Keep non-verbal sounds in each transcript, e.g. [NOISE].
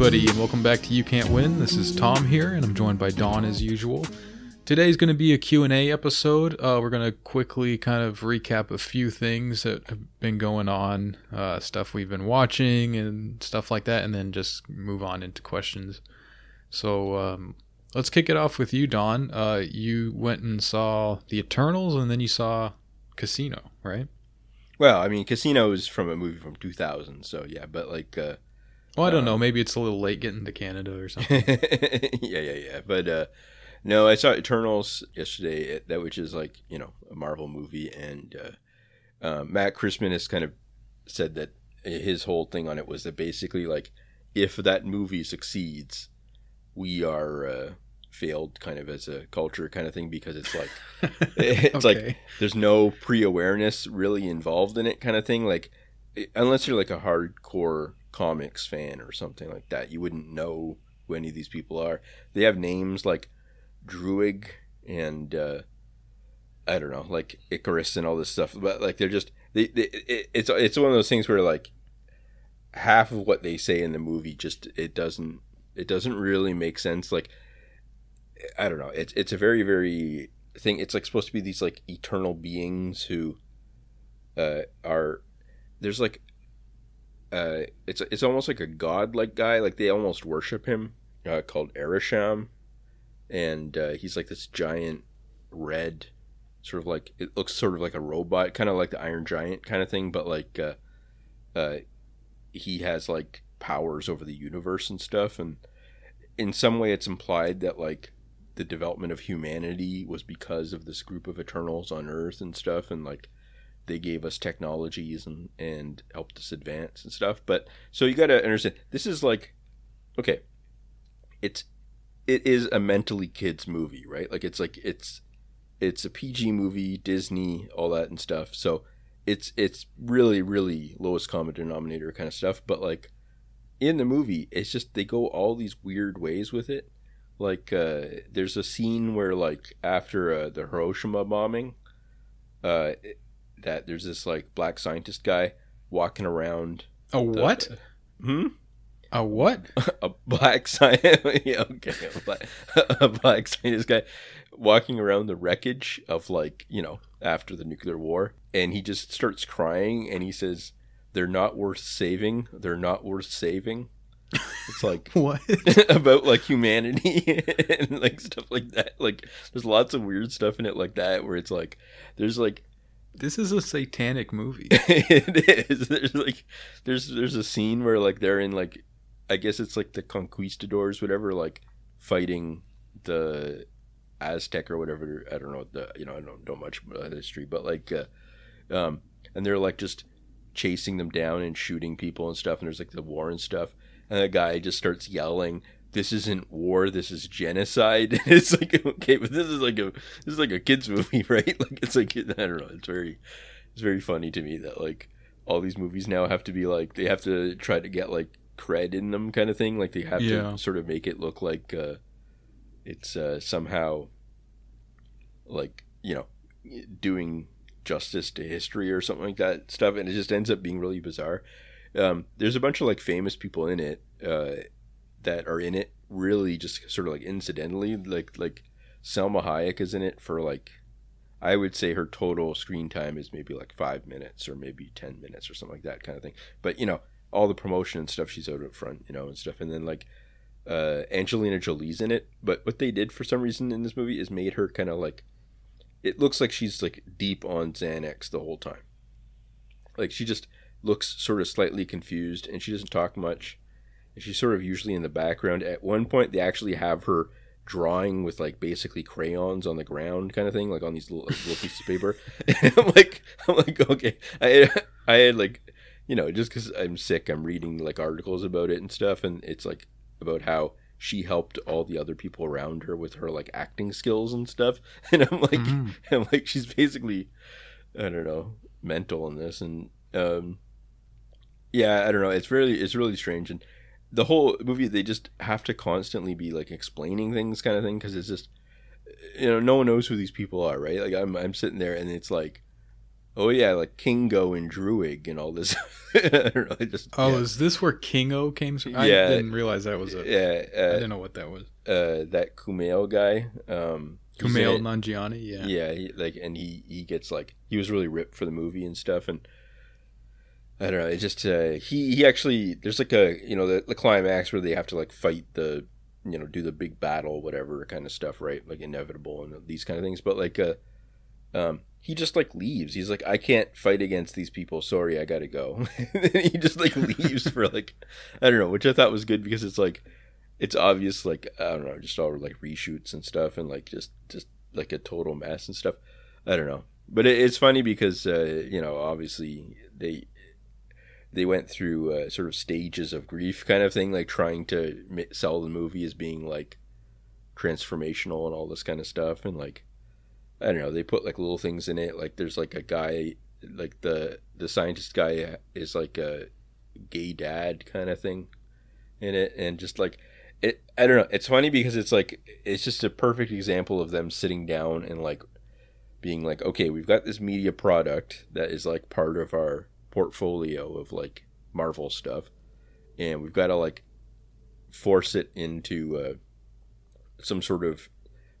everybody, and welcome back to You Can't Win. This is Tom here, and I'm joined by Don as usual. Today's going to be a Q&A episode. Uh, we're going to quickly kind of recap a few things that have been going on, uh, stuff we've been watching and stuff like that, and then just move on into questions. So um, let's kick it off with you, Don. Uh, you went and saw The Eternals, and then you saw Casino, right? Well, I mean, Casino is from a movie from 2000, so yeah, but like, uh, Well, I don't Um, know. Maybe it's a little late getting to Canada or something. [LAUGHS] yeah, yeah, yeah. But uh, no, I saw Eternals yesterday, that which is like you know a Marvel movie, and uh, uh, Matt Chrisman has kind of said that his whole thing on it was that basically like if that movie succeeds, we are uh, failed kind of as a culture kind of thing because it's like [LAUGHS] it's like there's no pre-awareness really involved in it kind of thing like unless you're like a hardcore comics fan or something like that. You wouldn't know who any of these people are. They have names like druig and uh i don't know like icarus and all this stuff but like they're just they, they it, it's it's one of those things where like half of what they say in the movie just it doesn't it doesn't really make sense. Like i don't know. It's it's a very very thing. It's like supposed to be these like eternal beings who uh are there's like uh it's it's almost like a god like guy like they almost worship him uh called Arishem and uh he's like this giant red sort of like it looks sort of like a robot kind of like the iron giant kind of thing but like uh uh he has like powers over the universe and stuff. And in some way it's implied that like the development of humanity was because of this group of eternals on earth and stuff. And like they gave us technologies and and helped us advance and stuff but so you got to understand this is like okay it's it is a mentally kids movie right? Like it's like it's it's a PG movie Disney all that and stuff so it's it's really really lowest common denominator kind of stuff but like in the movie it's just they go all these weird ways with it. Like uh there's a scene where like after uh, the Hiroshima bombing uh that there's this like black scientist guy walking around A the- what? hmm A what? [LAUGHS] a black scientist [LAUGHS] yeah, okay a black, [LAUGHS] a black scientist guy walking around the wreckage of like you know after the nuclear war and he just starts crying and he says they're not worth saving they're not worth saving it's like What? about like humanity and like stuff like that like there's lots of weird stuff in it like that where it's like there's like This is a satanic movie. [LAUGHS] it is. There's like there's there's a scene where like they're in like I guess it's like the conquistadors, whatever, like fighting the Aztec or whatever. I don't know the you know I don't know much about history, but like, uh, um, and they're like just chasing them down and shooting people and stuff. And there's like the war and stuff, and the guy just starts yelling. This isn't war. This is genocide. [LAUGHS] it's like okay, but this is like a this is like a kids movie, [LAUGHS] right? Like it's like I don't know. It's very it's very funny to me that like all these movies now have to be like they have to try to get like cred in them kind of thing like they have Yeah. to sort of make it look like uh it's uh somehow like you know doing justice to history or something like that stuff and it just ends up being really bizarre um there's a bunch of like famous people in it uh that are in it really just sort of like incidentally like like Salma Hayek is in it for like I would say her total screen time is maybe like five minutes or maybe ten minutes or something like that kind of thing. But you know, all the promotion and stuff she's out up front, you know, and stuff. And then like uh, Angelina Jolie's in it. But what they did for some reason in this movie is made her kind of like it looks like she's like deep on Xanax the whole time. Like she just looks sort of slightly confused and she doesn't talk much. And she's sort of usually in the background. At one point they actually have her drawing with like basically crayons on the ground kind of thing like on these little, little pieces of paper. And [LAUGHS] [LAUGHS] i'm like i'm like okay. I i had like you know just because i'm sick i'm reading like articles about it and stuff and it's like about how she helped all the other people around her with her like acting skills and stuff. [LAUGHS] And i'm like Mhm. i'm like she's basically i don't know mental in this. And um yeah i don't know. It's really it's really strange. And the whole movie they just have to constantly be like explaining things kind of thing because it's just you know no one knows who these people are right like i'm i'm sitting there and it's like Oh yeah, like Kingo and Druig and all this. [LAUGHS] I know. Just Oh, yeah. is this where Kingo came from? I Yeah. didn't realize that was a. yeah, I uh, didn't know what that was. uh, that Kumail guy. Um, Kumail. Nanjiani. Yeah. Yeah, he, like, and he he gets like he was really ripped for the movie and stuff, and I don't know. It just uh, he he actually there's like a you know the, the climax where they have to like fight the you know do the big battle whatever kind of stuff right like inevitable and these kind of things, but like uh, um he just like leaves. He's like I can't fight against these people. Sorry, I got to go. [LAUGHS] he just like leaves for like I don't know, which I thought was good because it's like it's obvious like I don't know, just all like reshoots and stuff and like just just like a total mess and stuff. I don't know, but it, it's funny because uh, you know obviously they they went through uh, sort of stages of grief kind of thing, like trying to sell the movie as being like transformational and all this kind of stuff, and like I don't know, they put like little things in it, like there's like a guy, like the the scientist guy is like a gay dad kind of thing in it, and just like it, I don't know, it's funny because it's like it's just a perfect example of them sitting down and like being like, okay, we've got this media product that is like part of our portfolio of like Marvel stuff, and we've got to like force it into uh, some sort of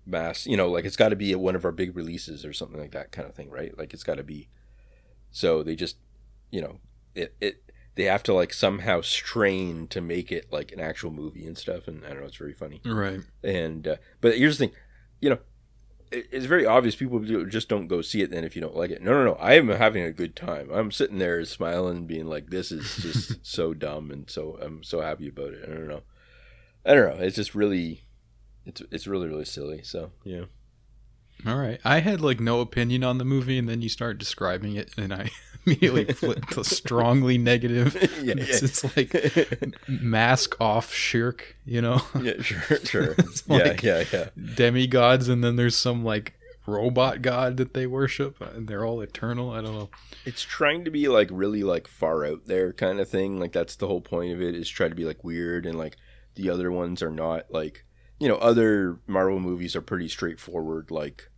mass, you know, like it's got to be one of our big releases or something like that kind of thing, right? Like it's got to be. So they just, you know, it it they have to like somehow strain to make it like an actual movie and stuff, and I don't know, it's very funny. Right. And uh, but here's the thing, you know, it's very obvious people just don't go see it then if you don't like it. No, no, no. I am having a good time. I'm sitting there smiling, being like, "This is just [LAUGHS] so dumb," and so I'm so happy about it. I don't know. I don't know. It's just really, it's it's really really silly. So yeah. All right. I had like no opinion on the movie, and then you start describing it, and I immediately [LAUGHS] flipped to strongly negative. [LAUGHS] Yeah, it's, yeah. it's like mask off shirk, you know, [LAUGHS] yeah, sure, sure. It's yeah, yeah, yeah. demigods, and then there's some like robot god that they worship, uh, and they're all eternal. I don't know. It's trying to be like really like far out there kind of thing. Like that's the whole point of it is try to be like weird and like the other ones are not like you know other Marvel movies are pretty straightforward like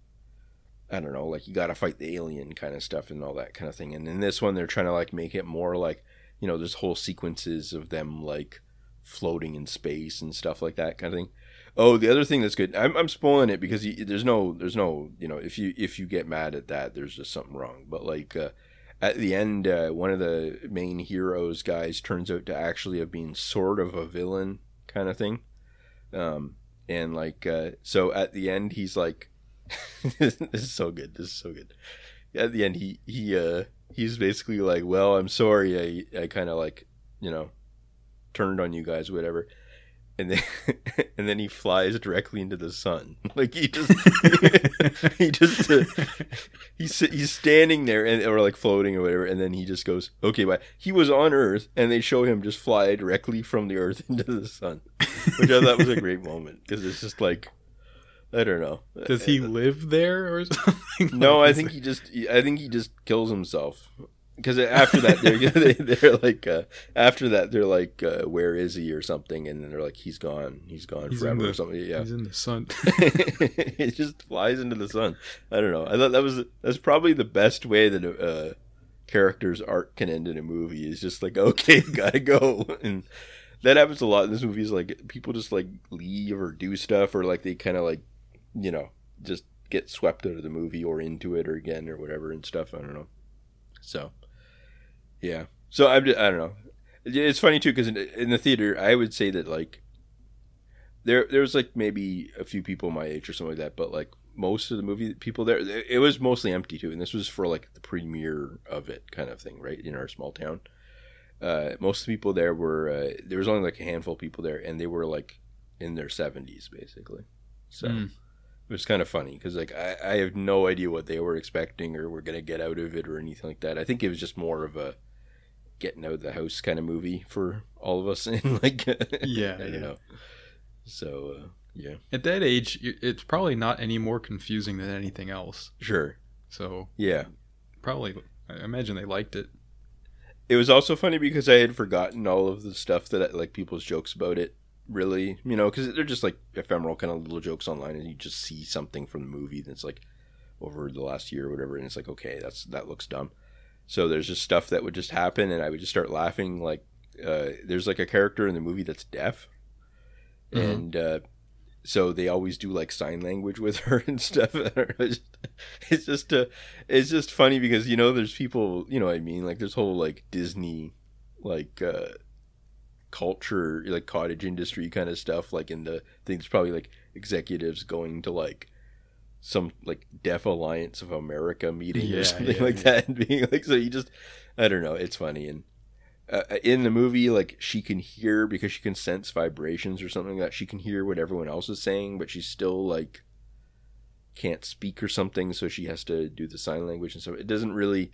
I don't know like you got to fight the alien kind of stuff and all that kind of thing. And in this one they're trying to like make it more like you know there's whole sequences of them like floating in space and stuff like that kind of thing. Oh, the other thing that's good. I'm, I'm spoiling it because you, there's no there's no you know if you if you get mad at that there's just something wrong. But like uh, at the end, uh, one of the main heroes guys turns out to actually have been sort of a villain kind of thing. Um, and like uh, so at the end he's like, [LAUGHS] this is so good. This is so good. At the end he he uh he's basically like, well, I'm sorry. I I kind of like you know turned on you guys, whatever. And then, [LAUGHS] and then he flies directly into the sun. [LAUGHS] Like he just, he just, uh, he's he's standing there and or like floating or whatever, and then he just goes, "Okay, bye." He was on Earth, and they show him just fly directly from the Earth into the sun, which I thought was a great moment because it's just like, I don't know. Does he live there or [LAUGHS] something? No, I think he just, I think he just kills himself. Because after that, they're [LAUGHS] they, [LAUGHS] they're like, uh, after that, they're like, uh, where is he or something, and then they're like, he's gone, he's gone He's forever the- or something. Yeah, he's in the sun. it just flies into the sun. I don't know. I thought that was that's probably the best way that a uh, character's arc can end in a movie. Is just like okay, gotta go, and that happens a lot in this movie. Is like people just like leave or do stuff, or like they kind of like you know just get swept out of the movie or into it or again or whatever and stuff. I don't know. So yeah. So I'm just, I don't know. It's funny too because in, in the theater, I would say that like there there was like maybe a few people my age or something like that, but like most of the movie people there, it was mostly empty too, and this was for like the premiere of it kind of thing, right in our small town. Uh, most of the people there were uh, there was only like a handful of people there, and they were like in their seventies basically. So Mm. It was kind of funny because like I, I have no idea what they were expecting or were gonna get out of it or anything like that. I think it was just more of a getting out of the house kind of movie for all of us, [LAUGHS] and like Yeah, you yeah. know. So uh, yeah, At that age, it's probably not any more confusing than anything else. sure, So yeah. probably, I imagine they liked it. It was also funny because I had forgotten all of the stuff that like people's jokes about it. Really, you know, because they're just like ephemeral kind of little jokes online, and you just see something from the movie that's like, over the last year or whatever, and it's like okay, that's that looks dumb. So there's just stuff that would just happen, and I would just start laughing. Like uh, there's like a character in the movie that's deaf, Mhm. and uh, so they always do like sign language with her [LAUGHS] and stuff. I don't know, it's just, it's just uh, it's just funny because you know there's people you know what I mean like there's whole like Disney like uh culture like cottage industry kind of stuff like in the things probably like executives going to like some like deaf alliance of america meeting Yeah, or something yeah, like yeah. that and [LAUGHS] being like so you just i don't know it's funny and uh, in the movie like she can hear because she can sense vibrations or something like that she can hear what everyone else is saying but she's still like can't speak or something so she has to do the sign language and so it doesn't really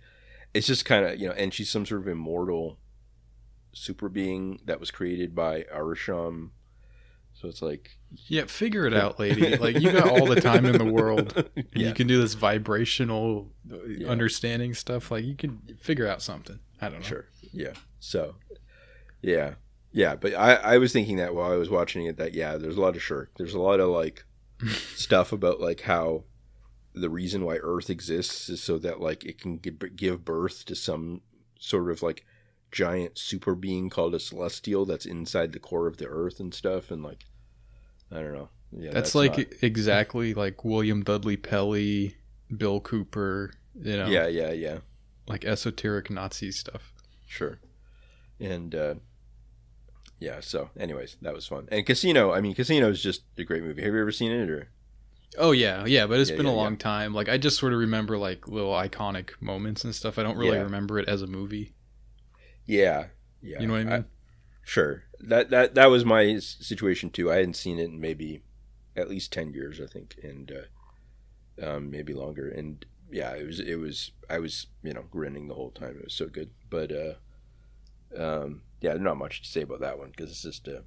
it's just kind of you know and she's some sort of immortal super being that was created by arishem so it's like Yeah, figure it out, lady. Like you got all the time in the world. [LAUGHS] Yeah You can do this vibrational uh, Yeah. understanding stuff. Like you can figure out something. I don't know. Sure. Yeah. So, yeah, yeah. But I, I was thinking that while I was watching it, that yeah, there's a lot of shirk. There's a lot of like [LAUGHS] stuff about like how the reason why Earth exists is so that like it can give, give birth to some sort of like giant super being called a celestial that's inside the core of the Earth and stuff. And like, I don't know. Yeah, that's, like not- [LAUGHS] exactly like William Dudley Pelley, Bill Cooper. You know, yeah, yeah, yeah. like esoteric Nazi stuff. Sure. And uh yeah, so anyways, that was fun. And Casino, I mean Casino is just a great movie. Have you ever seen it or Oh yeah, yeah, but it's Yeah, been yeah, a long yeah. time. Like I just sort of remember like little iconic moments and stuff. I don't really remember it as a movie. Yeah. Yeah. You know what I mean? sure. That that that was my situation too. I hadn't seen it in maybe at least 10 years, I think, and uh um maybe longer. And yeah, it was it was I was, you know, grinning the whole time. It was so good. But uh um yeah, not much to say about that one because it's just uh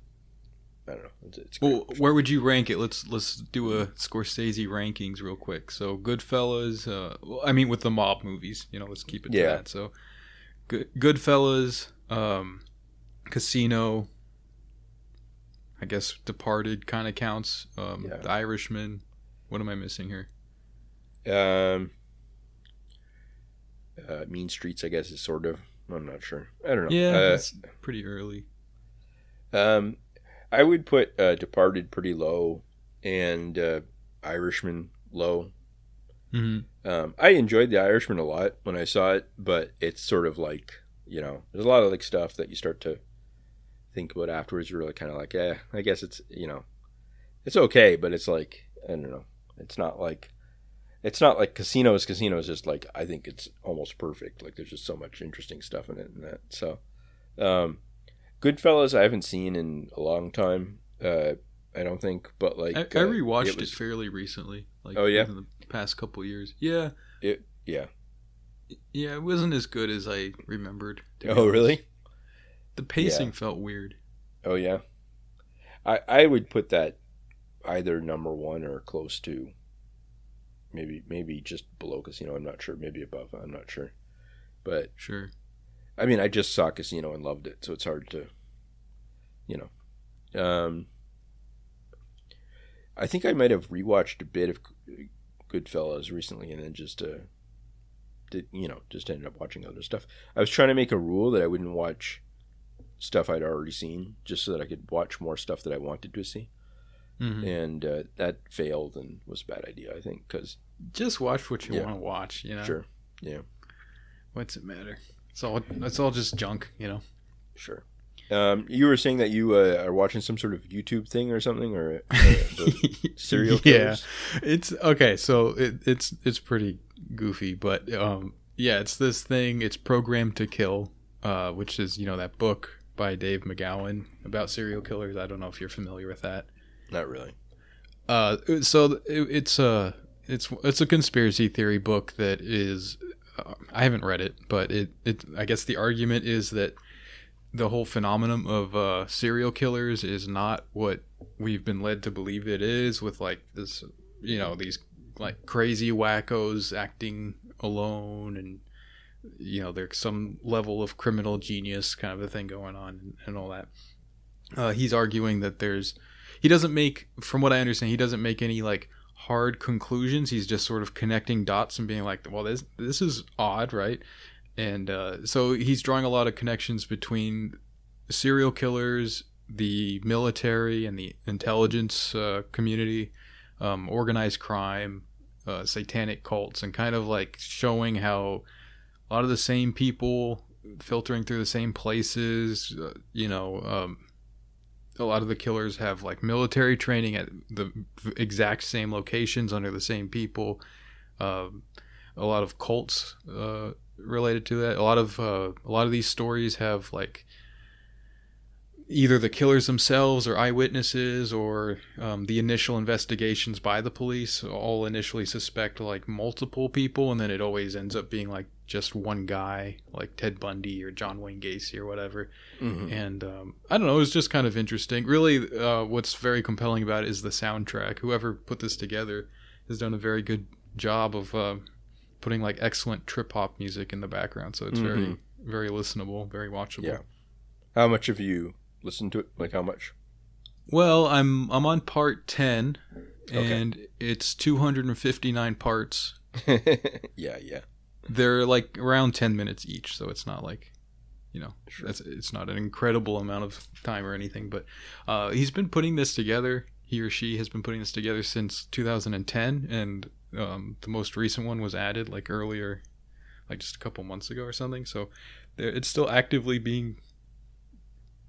I don't know. It's, it's. Well, where would you rank it? Let's let's do a Scorsese rankings real quick. So Goodfellas. Uh, well, I mean, with the mob movies, you know, let's keep it to Yeah. that. So, Good Goodfellas, um, Casino. I guess Departed kind of counts. Um, Yeah. The Irishman. What am I missing here? Um, uh, mean Streets, I guess, is sort of. I'm not sure. I don't know. Yeah, Uh, it's pretty early. um, I would put uh, Departed pretty low, and uh, Irishman low. Hmm Um, I enjoyed The Irishman a lot when I saw it, but it's sort of like you know, there's a lot of like stuff that you start to think about afterwards. You're really kind of like, yeah, I guess it's you know, it's okay, but it's like I don't know, it's not like. It's not like casinos. Casinos just like I think it's almost perfect. Like there's just so much interesting stuff in it and that. So, um, Goodfellas I haven't seen in a long time. Uh, I don't think, but like I, I uh, rewatched it, was- fairly recently. Like Oh, yeah? the past couple years. Yeah, It, yeah. yeah, it wasn't as good as I remembered. Oh really? The pacing felt weird. Oh yeah. I I would put that either number one or close to. Maybe maybe just below Casino. I'm not sure. Maybe above. I'm not sure. But Sure. I mean, I just saw Casino and loved it, so it's hard to, you know. Um, I think I might have rewatched a bit of Goodfellas recently, and then just uh, did you know just ended up watching other stuff. I was trying to make a rule that I wouldn't watch stuff I'd already seen, just so that I could watch more stuff that I wanted to see, hmm and uh, that failed and was a bad idea. I think because Just watch what you Yeah. want to watch. You know. sure, yeah, What's it matter? It's all. It's all just junk. You know. Sure. Um, you were saying that you uh, are watching some sort of YouTube thing or something, or uh, [LAUGHS] serial yeah. It's okay. So it, it's it's pretty goofy, but um, yeah, it's this thing. It's programmed to kill, uh, which is you know that book by Dave McGowan about serial killers. I don't know if you're familiar with that. Not really. Uh, so it, it's a it's it's a conspiracy theory book that is. Uh, I haven't read it, but it it I guess the argument is that the whole phenomenon of uh, serial killers is not what we've been led to believe it is, with like this, you know, these like crazy wackos acting alone and you know there's some level of criminal genius kind of a thing going on and, and all that uh, he's arguing that there's he doesn't make from what i understand he doesn't make any like hard conclusions. He's just sort of connecting dots and being like, "Well, this this is odd, right?" And uh, so he's drawing a lot of connections between serial killers, the military, and the intelligence uh, community, um, organized crime, uh, satanic cults, and kind of like showing how a lot of the same people filtering through the same places. Uh, you know, um, a lot of the killers have like military training at the exact same locations under the same people. Um, a lot of cults uh, related to that. A lot of uh, a lot of these stories have like either the killers themselves or eyewitnesses or um, the initial investigations by the police all initially suspect like multiple people and then it always ends up being like just one guy like ted bundy or john wayne gacy or whatever Mhm. and um, i don't know it was just kind of interesting really uh, what's very compelling about it is the soundtrack whoever put this together has done a very good job of uh, putting like excellent trip hop music in the background so it's very Mhm. very listenable very watchable Yeah. How much have you listened to it? Like how much? Well, I'm I'm on part 10 Okay. and it's 259 parts. [LAUGHS] yeah, yeah. They're like around 10 minutes each, so it's not like you know, Sure. that's it's not an incredible amount of time or anything, but uh he's been putting this together. He or she has been putting this together since 2010 and um the most recent one was added like earlier like just a couple months ago or something. So it's still actively being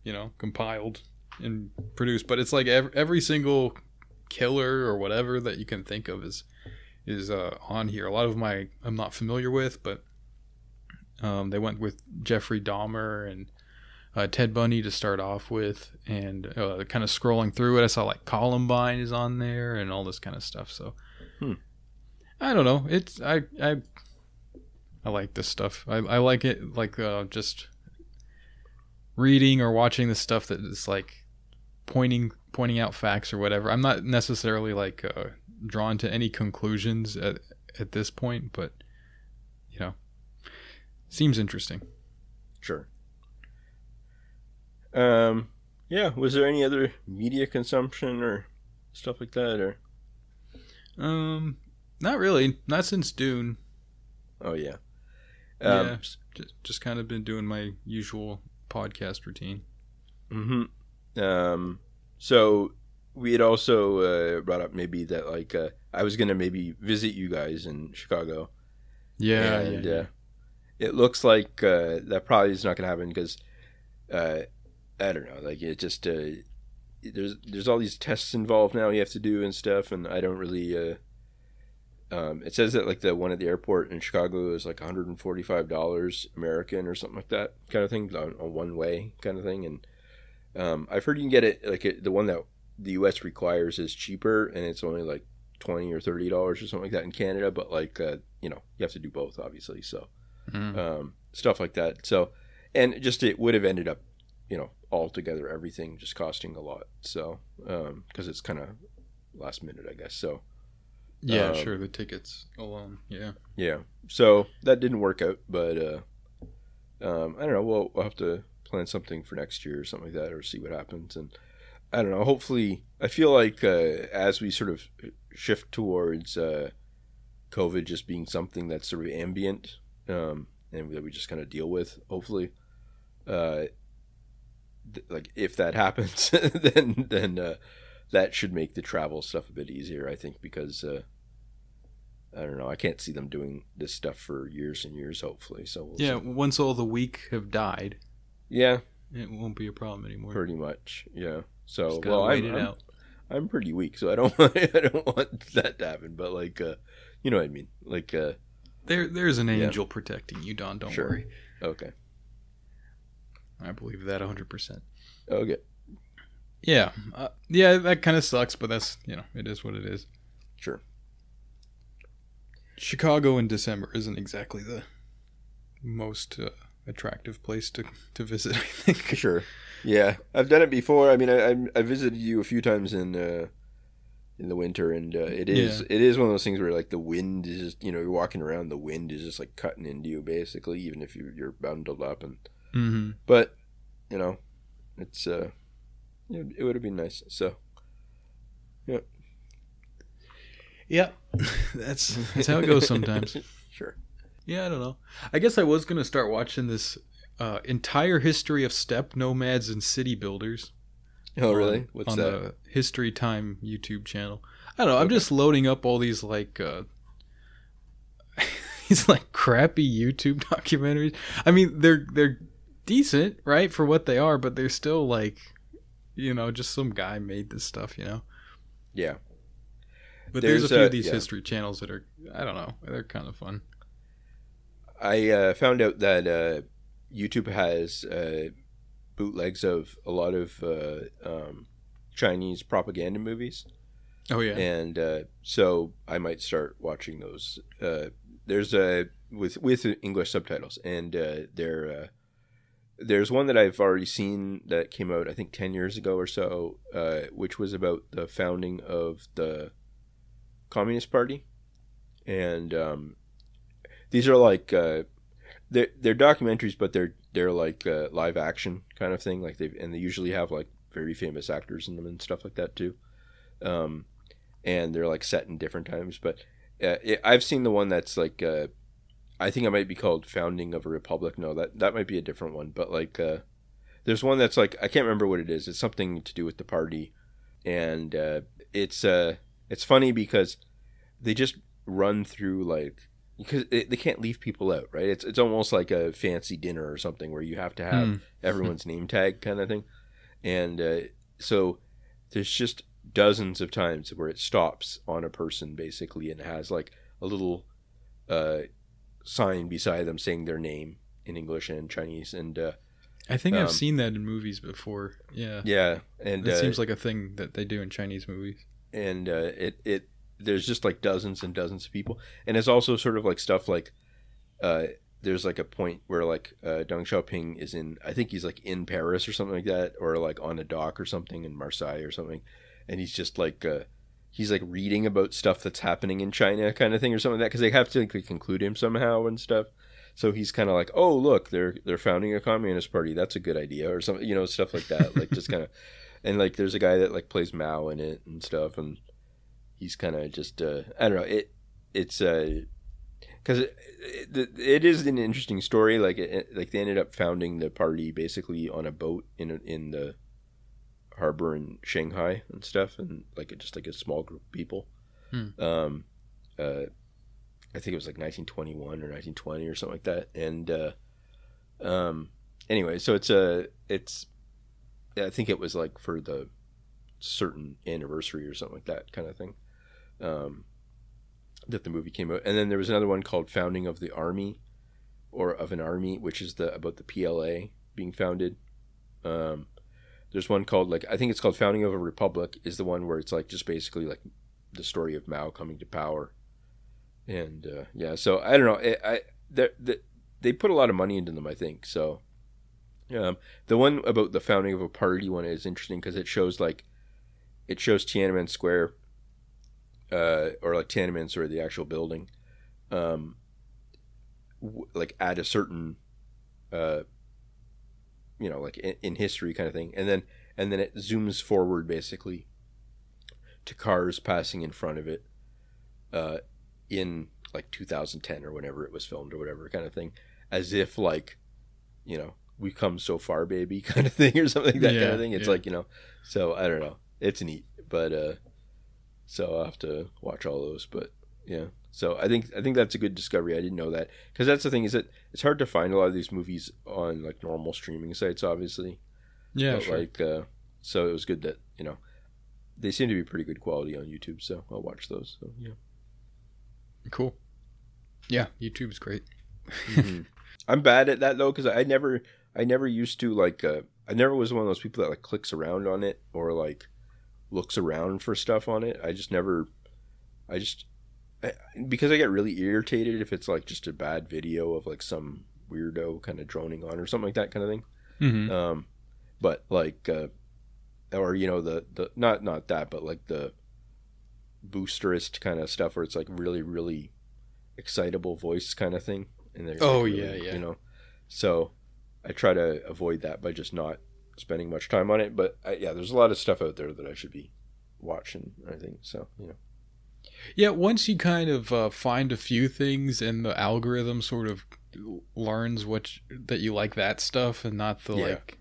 you know, compiled and produced, but it's like every, every single killer or whatever that you can think of is is uh, on here. A lot of my I'm not familiar with, but um, they went with Jeffrey Dahmer and uh, Ted Bundy to start off with, and uh, kind of scrolling through it, I saw like Columbine is on there and all this kind of stuff. So Hmm. I don't know. It's I I I like this stuff. I, I like it like uh, just reading or watching the stuff that is like pointing pointing out facts or whatever. I'm not necessarily like uh, drawn to any conclusions at at this point, but you know, seems interesting. Sure. Um, yeah. Was there any other media consumption or stuff like that? Or Um, not really. Not since Dune. oh yeah, um, yeah, just just kind of been doing my usual podcast routine. hmm Um, so we had also uh, brought up maybe that like uh, I was gonna maybe visit you guys in Chicago. Yeah, and yeah, uh, it looks like uh, that probably is not gonna happen because uh, I don't know. Like it just uh, there's there's all these tests involved now you have to do and stuff, and I don't really. Um, it says that like the one at the airport in Chicago is like 145 dollars American or something like that kind of thing on, on one way kind of thing, and um, I've heard you can get it like it, the one that the U.S. requires is cheaper, and it's only like twenty or thirty dollars or something like that in Canada. But like uh, you know, you have to do both, obviously. So Mhm. um, stuff like that. So and just it would have ended up, you know, altogether everything just costing a lot. So because it's kind of last minute, I guess. So yeah. um, sure, the tickets alone. Yeah. yeah, so that didn't work out, but uh, um, I don't know. We'll, we'll have to plan something for next year or something like that, or see what happens. And I don't know. Hopefully, I feel like uh, as we sort of shift towards uh, COVID just being something that's sort of ambient um, and that we just kind of deal with. Hopefully, uh, th- like if that happens, [LAUGHS] then then uh, that should make the travel stuff a bit easier. I think because. Uh, I don't know. I can't see them doing this stuff for years and years. Hopefully, so we'll Yeah. see. Once all the weak have died, yeah, it won't be a problem anymore. pretty much. Yeah. So well, I'm, I'm. I'm pretty weak, so I don't [LAUGHS] I don't want that to happen. But like, uh, you know what I mean? Like, uh, There, there's an Yeah. angel protecting you, Don. Don't Sure. worry. okay, I believe that 100. percent okay, Yeah, uh, yeah, that kind of sucks, but that's you know, it is what it is. sure. Chicago in December isn't exactly the most uh, attractive place to to visit. [LAUGHS] I think. Sure. Yeah, I've done it before. I mean, I I, I visited you a few times in uh, in the winter, and uh, it is Yeah. it is one of those things where like the wind is just you know you're walking around, the wind is just like cutting into you basically, even if you, you're bundled up. And hmm but you know, it's uh, it, it would have been nice. So Yep. Yeah, [LAUGHS] that's [LAUGHS] that's how it goes sometimes. [LAUGHS] sure. Yeah, I don't know. I guess I was gonna start watching this uh, entire history of steppe nomads and city builders. Oh, on- really? What's on that? the History Time YouTube channel. I don't know. I'm just loading up all these like uh, these like crappy YouTube documentaries. I mean, they're they're decent, right, for what they are, but they're still like, you know, just some guy made this stuff, you know. Yeah. But there's, There's, a few uh, of these yeah. history channels that are, I don't know, they're kind of fun. I uh, found out that uh, YouTube has uh, bootlegs of a lot of uh, um, Chinese propaganda movies, Oh yeah, and uh, so I might start watching those. Uh, there's a with with English subtitles, and uh, uh, there's one that I've already seen that came out I think ten years ago or so, uh, which was about the founding of the Communist Party, and um, these are like uh, they're they're documentaries, but they're they're like uh, live action kind of thing. Like they and they usually have like very famous actors in them and stuff like that too. Um, and they're like set in different times. But uh, it, I've seen the one that's like uh, I think it might be called "Founding of a Republic." No, that that might be a different one. But like uh, there's one that's like I can't remember what it is. It's something to do with the party, and uh, it's uh it's funny because they just run through like because it, they can't leave people out, right? It's it's almost like a fancy dinner or something where you have to have Hmm. [LAUGHS] everyone's name tag kind of thing, and uh, so there's just dozens of times where it stops on a person basically and has like a little uh, sign beside them saying their name in English and Chinese, and uh, I think um, I've seen that in movies before. Yeah, yeah, and it uh, seems like a thing that they do in Chinese movies. and uh, it it there's just like dozens and dozens of people, and it's also sort of like stuff like uh, there's like a point where like uh, Deng Xiaoping is in I think he's like in Paris or something like that, or like on a dock or something in Marseille or something, and he's just like uh, he's like reading about stuff that's happening in China kind of thing or something like that because they have to like, conclude him somehow and stuff. So he's kind of like, oh look, they're they're founding a communist party. That's a good idea, or something, you know, stuff like that. Like just kind of, [LAUGHS] and like there's a guy that like plays Mao in it and stuff, and he's kind of just uh, I don't know it it's uh because it, it, it is an interesting story like it, like they ended up founding the party basically on a boat in in the harbor in Shanghai and stuff and like it just like a small group of people. Hmm. um uh I think it was like 1921 or 1920 or something like that and uh um anyway so it's a it's I think it was like for the certain anniversary or something like that kind of thing um, that the movie came out. And then there was another one called founding of the army or of an army which is the about the pla being founded. Um, there's one called like i think it's called founding of a republic is the one where it's like just basically like the story of mao coming to power. And uh, yeah so i don't know i, I they're- they they put a lot of money into them i think so um, the one about the founding of a party one is interesting because it shows like it shows Tiananmen Square, uh, or like Tiananmen Square, the actual building, um, w- like at a certain, uh, you know, like in, in history kind of thing, and then and then it zooms forward basically to cars passing in front of it, uh, in like 2010 or whenever it was filmed or whatever kind of thing, as if like, you know, we've come so far, baby, [LAUGHS] kind of thing or something like that kind of thing. It's yeah. like you know, so I don't know. It's neat, but uh, so I'll have to watch all those. But yeah, so I think I think that's a good discovery. I didn't know that because that's the thing is that it's hard to find a lot of these movies on like normal streaming sites, obviously. Yeah, sure. like uh, so it was good that you know they seem to be pretty good quality on YouTube. So I'll watch those. So yeah. cool. Yeah, YouTube's great. Mhm. [LAUGHS] I'm bad at that though because I never I never used to like uh, I never was one of those people that like clicks around on it or like looks around for stuff on it. I just never I just because I get really irritated if it's like just a bad video of like some weirdo kind of droning on or something like that kind of thing. Mm-hmm. Um, but like uh, or you know the the not not that but like the boosterist kind of stuff where it's like really really excitable voice kind of thing and they're Oh, like, yeah, yeah. you know so i try to avoid that by just not spending much time on it but I, yeah there's a lot of stuff out there that i should be watching i think so you know Yeah, once you kind of uh, find a few things and the algorithm sort of learns what you, that you like that stuff and not the Yeah. like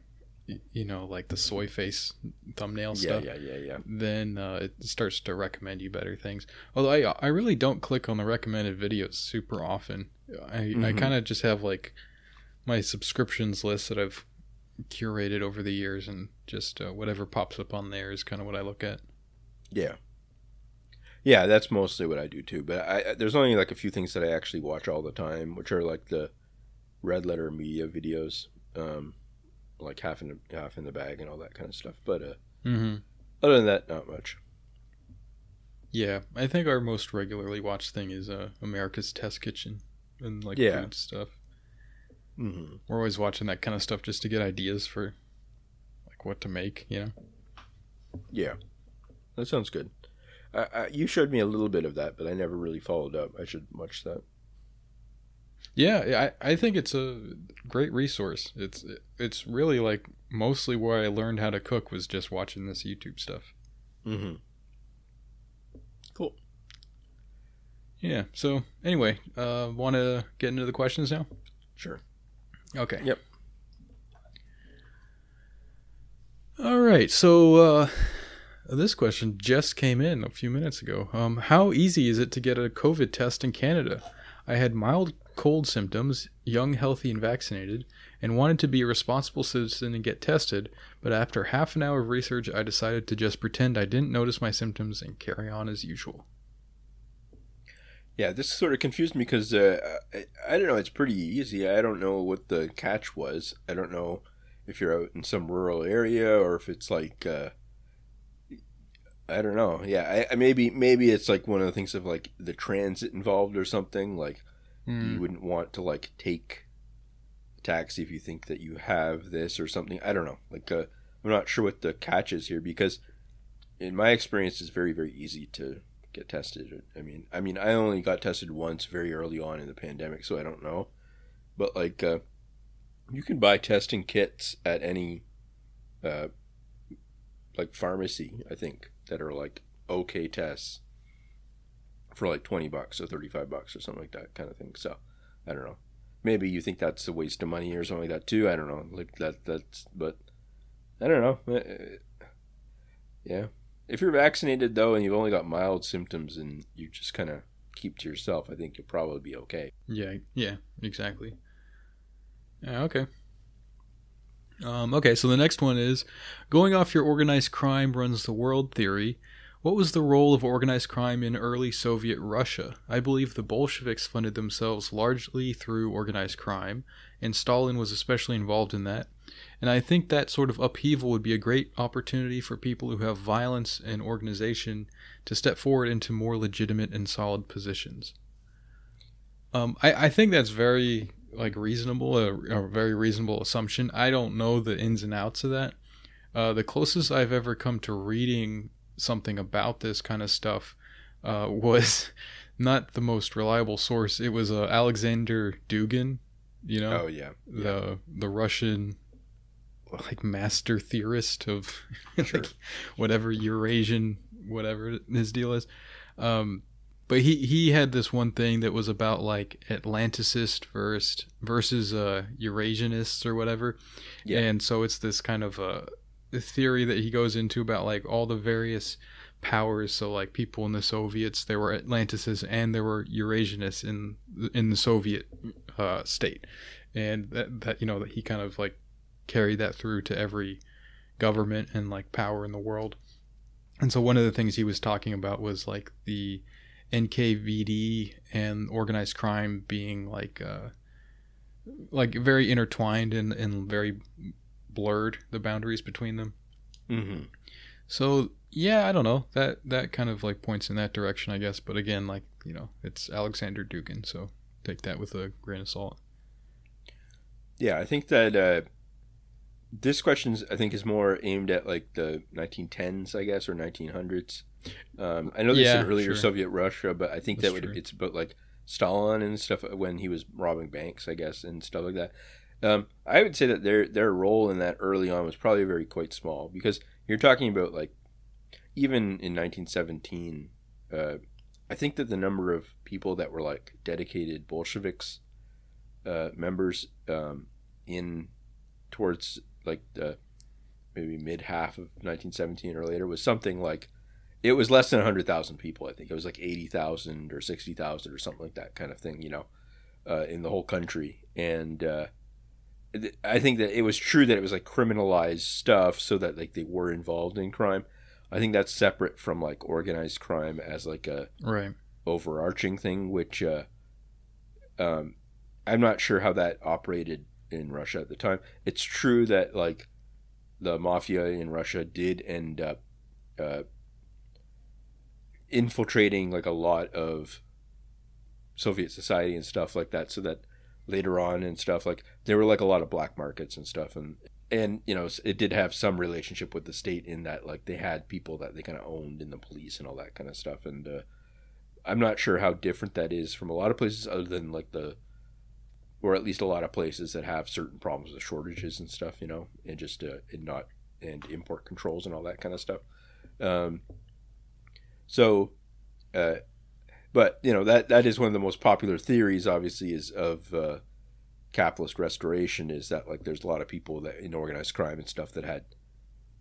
you know like the soy face thumbnail Yeah, stuff yeah, yeah, yeah. then uh, it starts to recommend you better things although i i really don't click on the recommended videos super often i i Mhm. kind of just have like my subscriptions list that i've curated over the years and just uh, whatever pops up on there is kind of what i look at Yeah. Yeah, that's mostly what I do too. But I, there's only like a few things that I actually watch all the time, which are like the red letter media videos, um, like half in the half in the bag and all that kind of stuff. But uh, mm-hmm. other than that, not much. Yeah, I think our most regularly watched thing is uh, America's Test Kitchen and like Yeah. food stuff. Mm-hmm. We're always watching that kind of stuff just to get ideas for like what to make, you know. Yeah, that sounds good. I, I, you showed me a little bit of that, but I never really followed up. I should watch that. Yeah, I I think it's a great resource. It's it's really like mostly where I learned how to cook was just watching this YouTube stuff. Mm-hmm. Cool. Yeah. So anyway, uh, want to get into the questions now? Sure. Okay. Yep. All right. So uh, this question just came in a few minutes ago. Um, how easy is it to get a COVID test in Canada? I had mild cold symptoms, young, healthy, and vaccinated, and wanted to be a responsible citizen and get tested. But after half an hour of research, I decided to just pretend I didn't notice my symptoms and carry on as usual. Yeah, this sort of confused me because uh, I, I don't know. It's pretty easy. I don't know what the catch was. I don't know if you're out in some rural area or if it's like uh, I don't know. Yeah, I, I maybe maybe it's like one of the things of like the transit involved or something. Like Hmm. you wouldn't want to like take a taxi if you think that you have this or something. I don't know. Like uh, I'm not sure what the catch is here because in my experience, it's very very easy to get tested. I mean, I mean, I only got tested once very early on in the pandemic, so I don't know. But like, uh, you can buy testing kits at any, uh, like pharmacy, I think, that are like okay tests for like twenty bucks or thirty five bucks or something like that kind of thing. So, I don't know. Maybe you think that's a waste of money or something like that too. I don't know. Like that. That's but I don't know. Uh, Yeah. If you're vaccinated though and you've only got mild symptoms and you just kind of keep to yourself, I think you'll probably be okay. Yeah, yeah, exactly. Okay. Um, okay, so the next one is going off your organized crime runs the world theory. What was the role of organized crime in early Soviet Russia? I believe the Bolsheviks funded themselves largely through organized crime, and Stalin was especially involved in that. And I think that sort of upheaval would be a great opportunity for people who have violence and organization to step forward into more legitimate and solid positions. Um, I, I think that's very like reasonable, a, a very reasonable assumption. I don't know the ins and outs of that. Uh, the closest I've ever come to reading something about this kind of stuff uh, [LAUGHS] was not the most reliable source. It was uh, Alexander Dugin, you know, Oh yeah. the the Russian like master theorist of [LAUGHS] Sure. like whatever Eurasian whatever his deal is. Um, but he he had this one thing that was about like Atlanticist versus versus uh, Eurasianists or whatever. Yeah. And so it's this kind of uh, theory that he goes into about like all the various powers. So like people in the Soviets, there were Atlanticists and there were Eurasianists in in the Soviet uh, state, and that that you know that he kind of like carried that through to every government and like power in the world. And so one of the things he was talking about was like the NKVD and organized crime being like uh like very intertwined and, and very blurred the boundaries between them. Mm-hmm. So yeah, I don't know. That that kind of like points in that direction, I guess. But again, like, you know, it's Alexander Dugin, so take that with a grain of salt. Yeah, I think that uh, this question I think is more aimed at like the 1910s, I guess, or 1900s. Um, I know they Yeah, said earlier sure. Soviet Russia, but I think That's that would, true. it's about like Stalin and stuff when he was robbing banks, I guess, and stuff like that. Um, I would say that their their role in that early on was probably very quite small because you're talking about like even in 1917, uh, I think that the number of people that were like dedicated Bolsheviks uh, members um, in towards like the maybe mid half of 1917 or later was something like it was less than 100,000 people. I think it was like 80,000 or 60,000 or something like that kind of thing, you know, uh, in the whole country. And uh, I think that it was true that it was like criminalized stuff so that like they were involved in crime. I think that's separate from like organized crime as like a right overarching thing, which uh, um, I'm not sure how that operated in Russia at the time. It's true that like the mafia in Russia did end up uh, infiltrating like a lot of Soviet society and stuff like that, so that later on and stuff like there were like a lot of black markets and stuff and and you know it did have some relationship with the state in that like they had people that they kind of owned in the police and all that kind of stuff and uh, i'm not sure how different that is from a lot of places other than like the or at least a lot of places that have certain problems with shortages and stuff you know and just uh, and not and import controls and all that kind of stuff. Um, so uh, but you know that that is one of the most popular theories obviously is of uh, capitalist restoration is that like there's a lot of people that in organized crime and stuff that had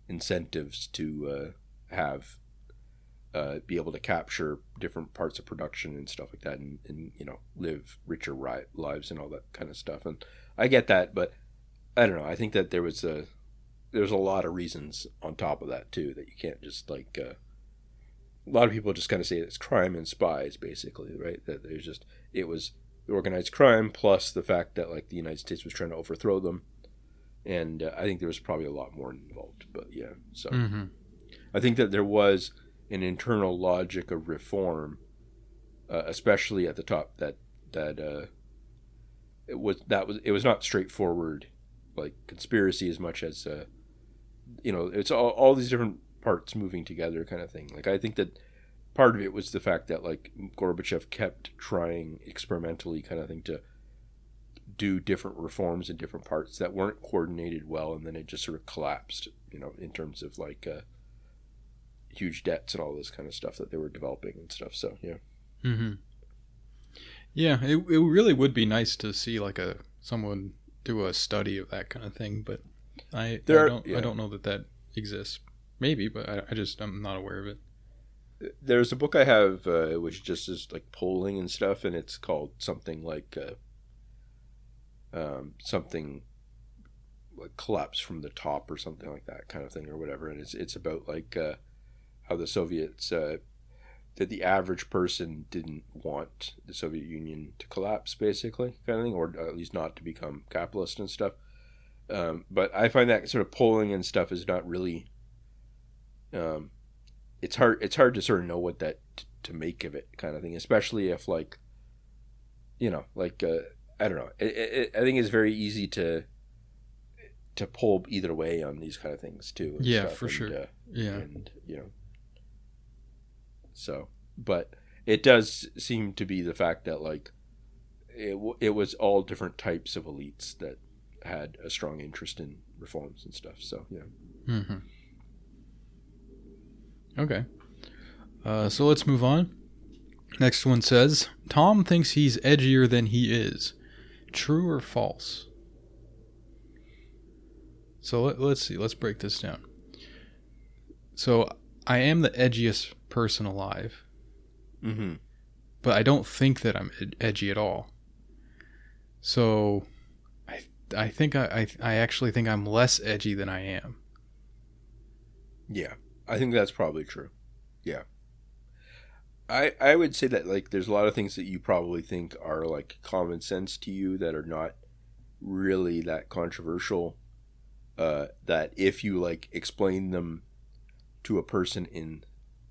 incentives to uh, have uh, be able to capture different parts of production and stuff like that and, and you know live richer ri- lives and all that kind of stuff. And i get that but i don't know. I think that there was a there's a lot of reasons on top of that too that you can't just like uh, a lot of people just kind of say it's crime and spies basically right? That there's just it was organized crime plus the fact that like the united states was trying to overthrow them. And uh, i think there was probably a lot more involved but yeah so. Mm-hmm. i think that there was an internal logic of reform uh, especially at the top that that uh, it was that was it was not straightforward like conspiracy as much as uh, you know it's all, all these different parts moving together kind of thing. Like I think that part of it was the fact that like Gorbachev kept trying experimentally kind of thing to do different reforms in different parts that weren't coordinated well and then it just sort of collapsed, you know, in terms of like uh, huge debts and all this kind of stuff that they were developing and stuff. So, yeah. Mm-hmm. Yeah, it, it really would be nice to see like a someone do a study of that kind of thing, but I, there I don't yeah. I don't know that that exists. Maybe, but I, I just I'm not aware of it. There's a book I have uh, which just is like polling and stuff, and it's called something like uh, um, something like collapse from the top or something like that kind of thing or whatever. And it's it's about like uh, how the Soviets uh, that the average person didn't want the Soviet Union to collapse, basically, kind of thing, or at least not to become capitalist and stuff. Um, but I find that sort of polling and stuff is not really um, it's hard it's hard to sort of know what that t- to make of it kind of thing, especially if like you know like uh, I don't know. It, it, I think it's very easy to to pull either way on these kind of things too. Yeah, for and, sure. Uh, yeah, and you know, so but it does seem to be the fact that like it it was all different types of elites that had a strong interest in reforms and stuff. So yeah. Mm-hmm. Okay. Uh, so let's move on. Next one says Tom thinks he's edgier than he is. True or false? So let, us see. Let's break this down. So I am the edgiest person alive. Mm-hmm. But I don't think that I'm ed- edgy at all. So I I think I, I I actually think I'm less edgy than I am. Yeah. I think that's probably true. Yeah. I I would say that like there's a lot of things that you probably think are like common sense to you that are not really that controversial. Uh, that if you like explain them to a person in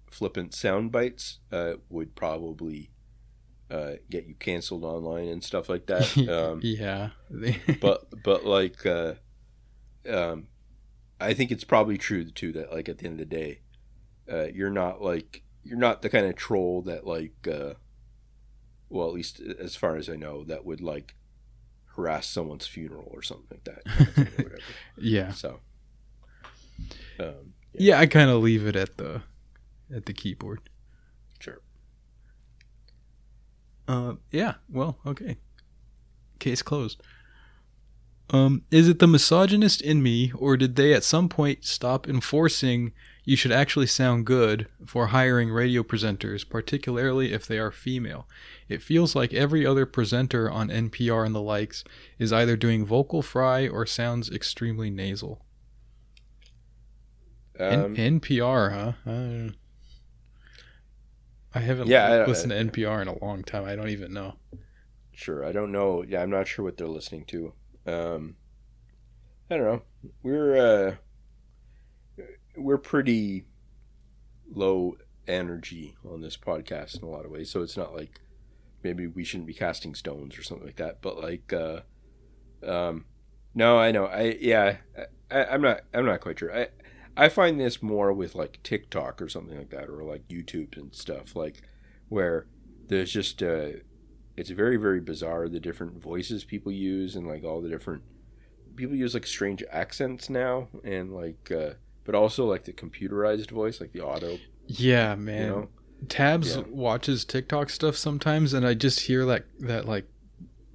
flippant sound bites, uh, would probably uh, get you canceled online and stuff like that. [LAUGHS] Um, yeah. [LAUGHS] but but like uh, um, I think it's probably true too that like at the end of the day, uh, you're not like you're not the kind of troll that like, uh, well, at least as far as I know, that would like harass someone's funeral or something like that. [LAUGHS] yeah. So. Um, yeah. yeah, I kind of leave it at the at the keyboard. Sure. Uh, yeah. Well, okay. Case closed. Um, is it the misogynist in me, or did they at some point stop enforcing you should actually sound good for hiring radio presenters, particularly if they are female? It feels like every other presenter on NPR and the likes is either doing vocal fry or sounds extremely nasal. Um, N- NPR, huh? Uh, I haven't Yeah, I- listened to NPR in a long time. I don't even know. Sure, I don't know. Yeah, I'm not sure what they're listening to. Um, I don't know. We're uh, we're pretty low energy on this podcast in a lot of ways, so it's not like maybe we shouldn't be casting stones or something like that. But like, uh, um, no, I know. I yeah, I, I'm not. I'm not quite sure. I I find this more with like TikTok or something like that, or like YouTube and stuff, like where there's just uh it's very very bizarre the different voices people use and like all the different people use like strange accents now and like uh but also like the computerized voice like the auto Yeah, you man. know Tabs Yeah. watches TikTok stuff sometimes, and I just hear like that like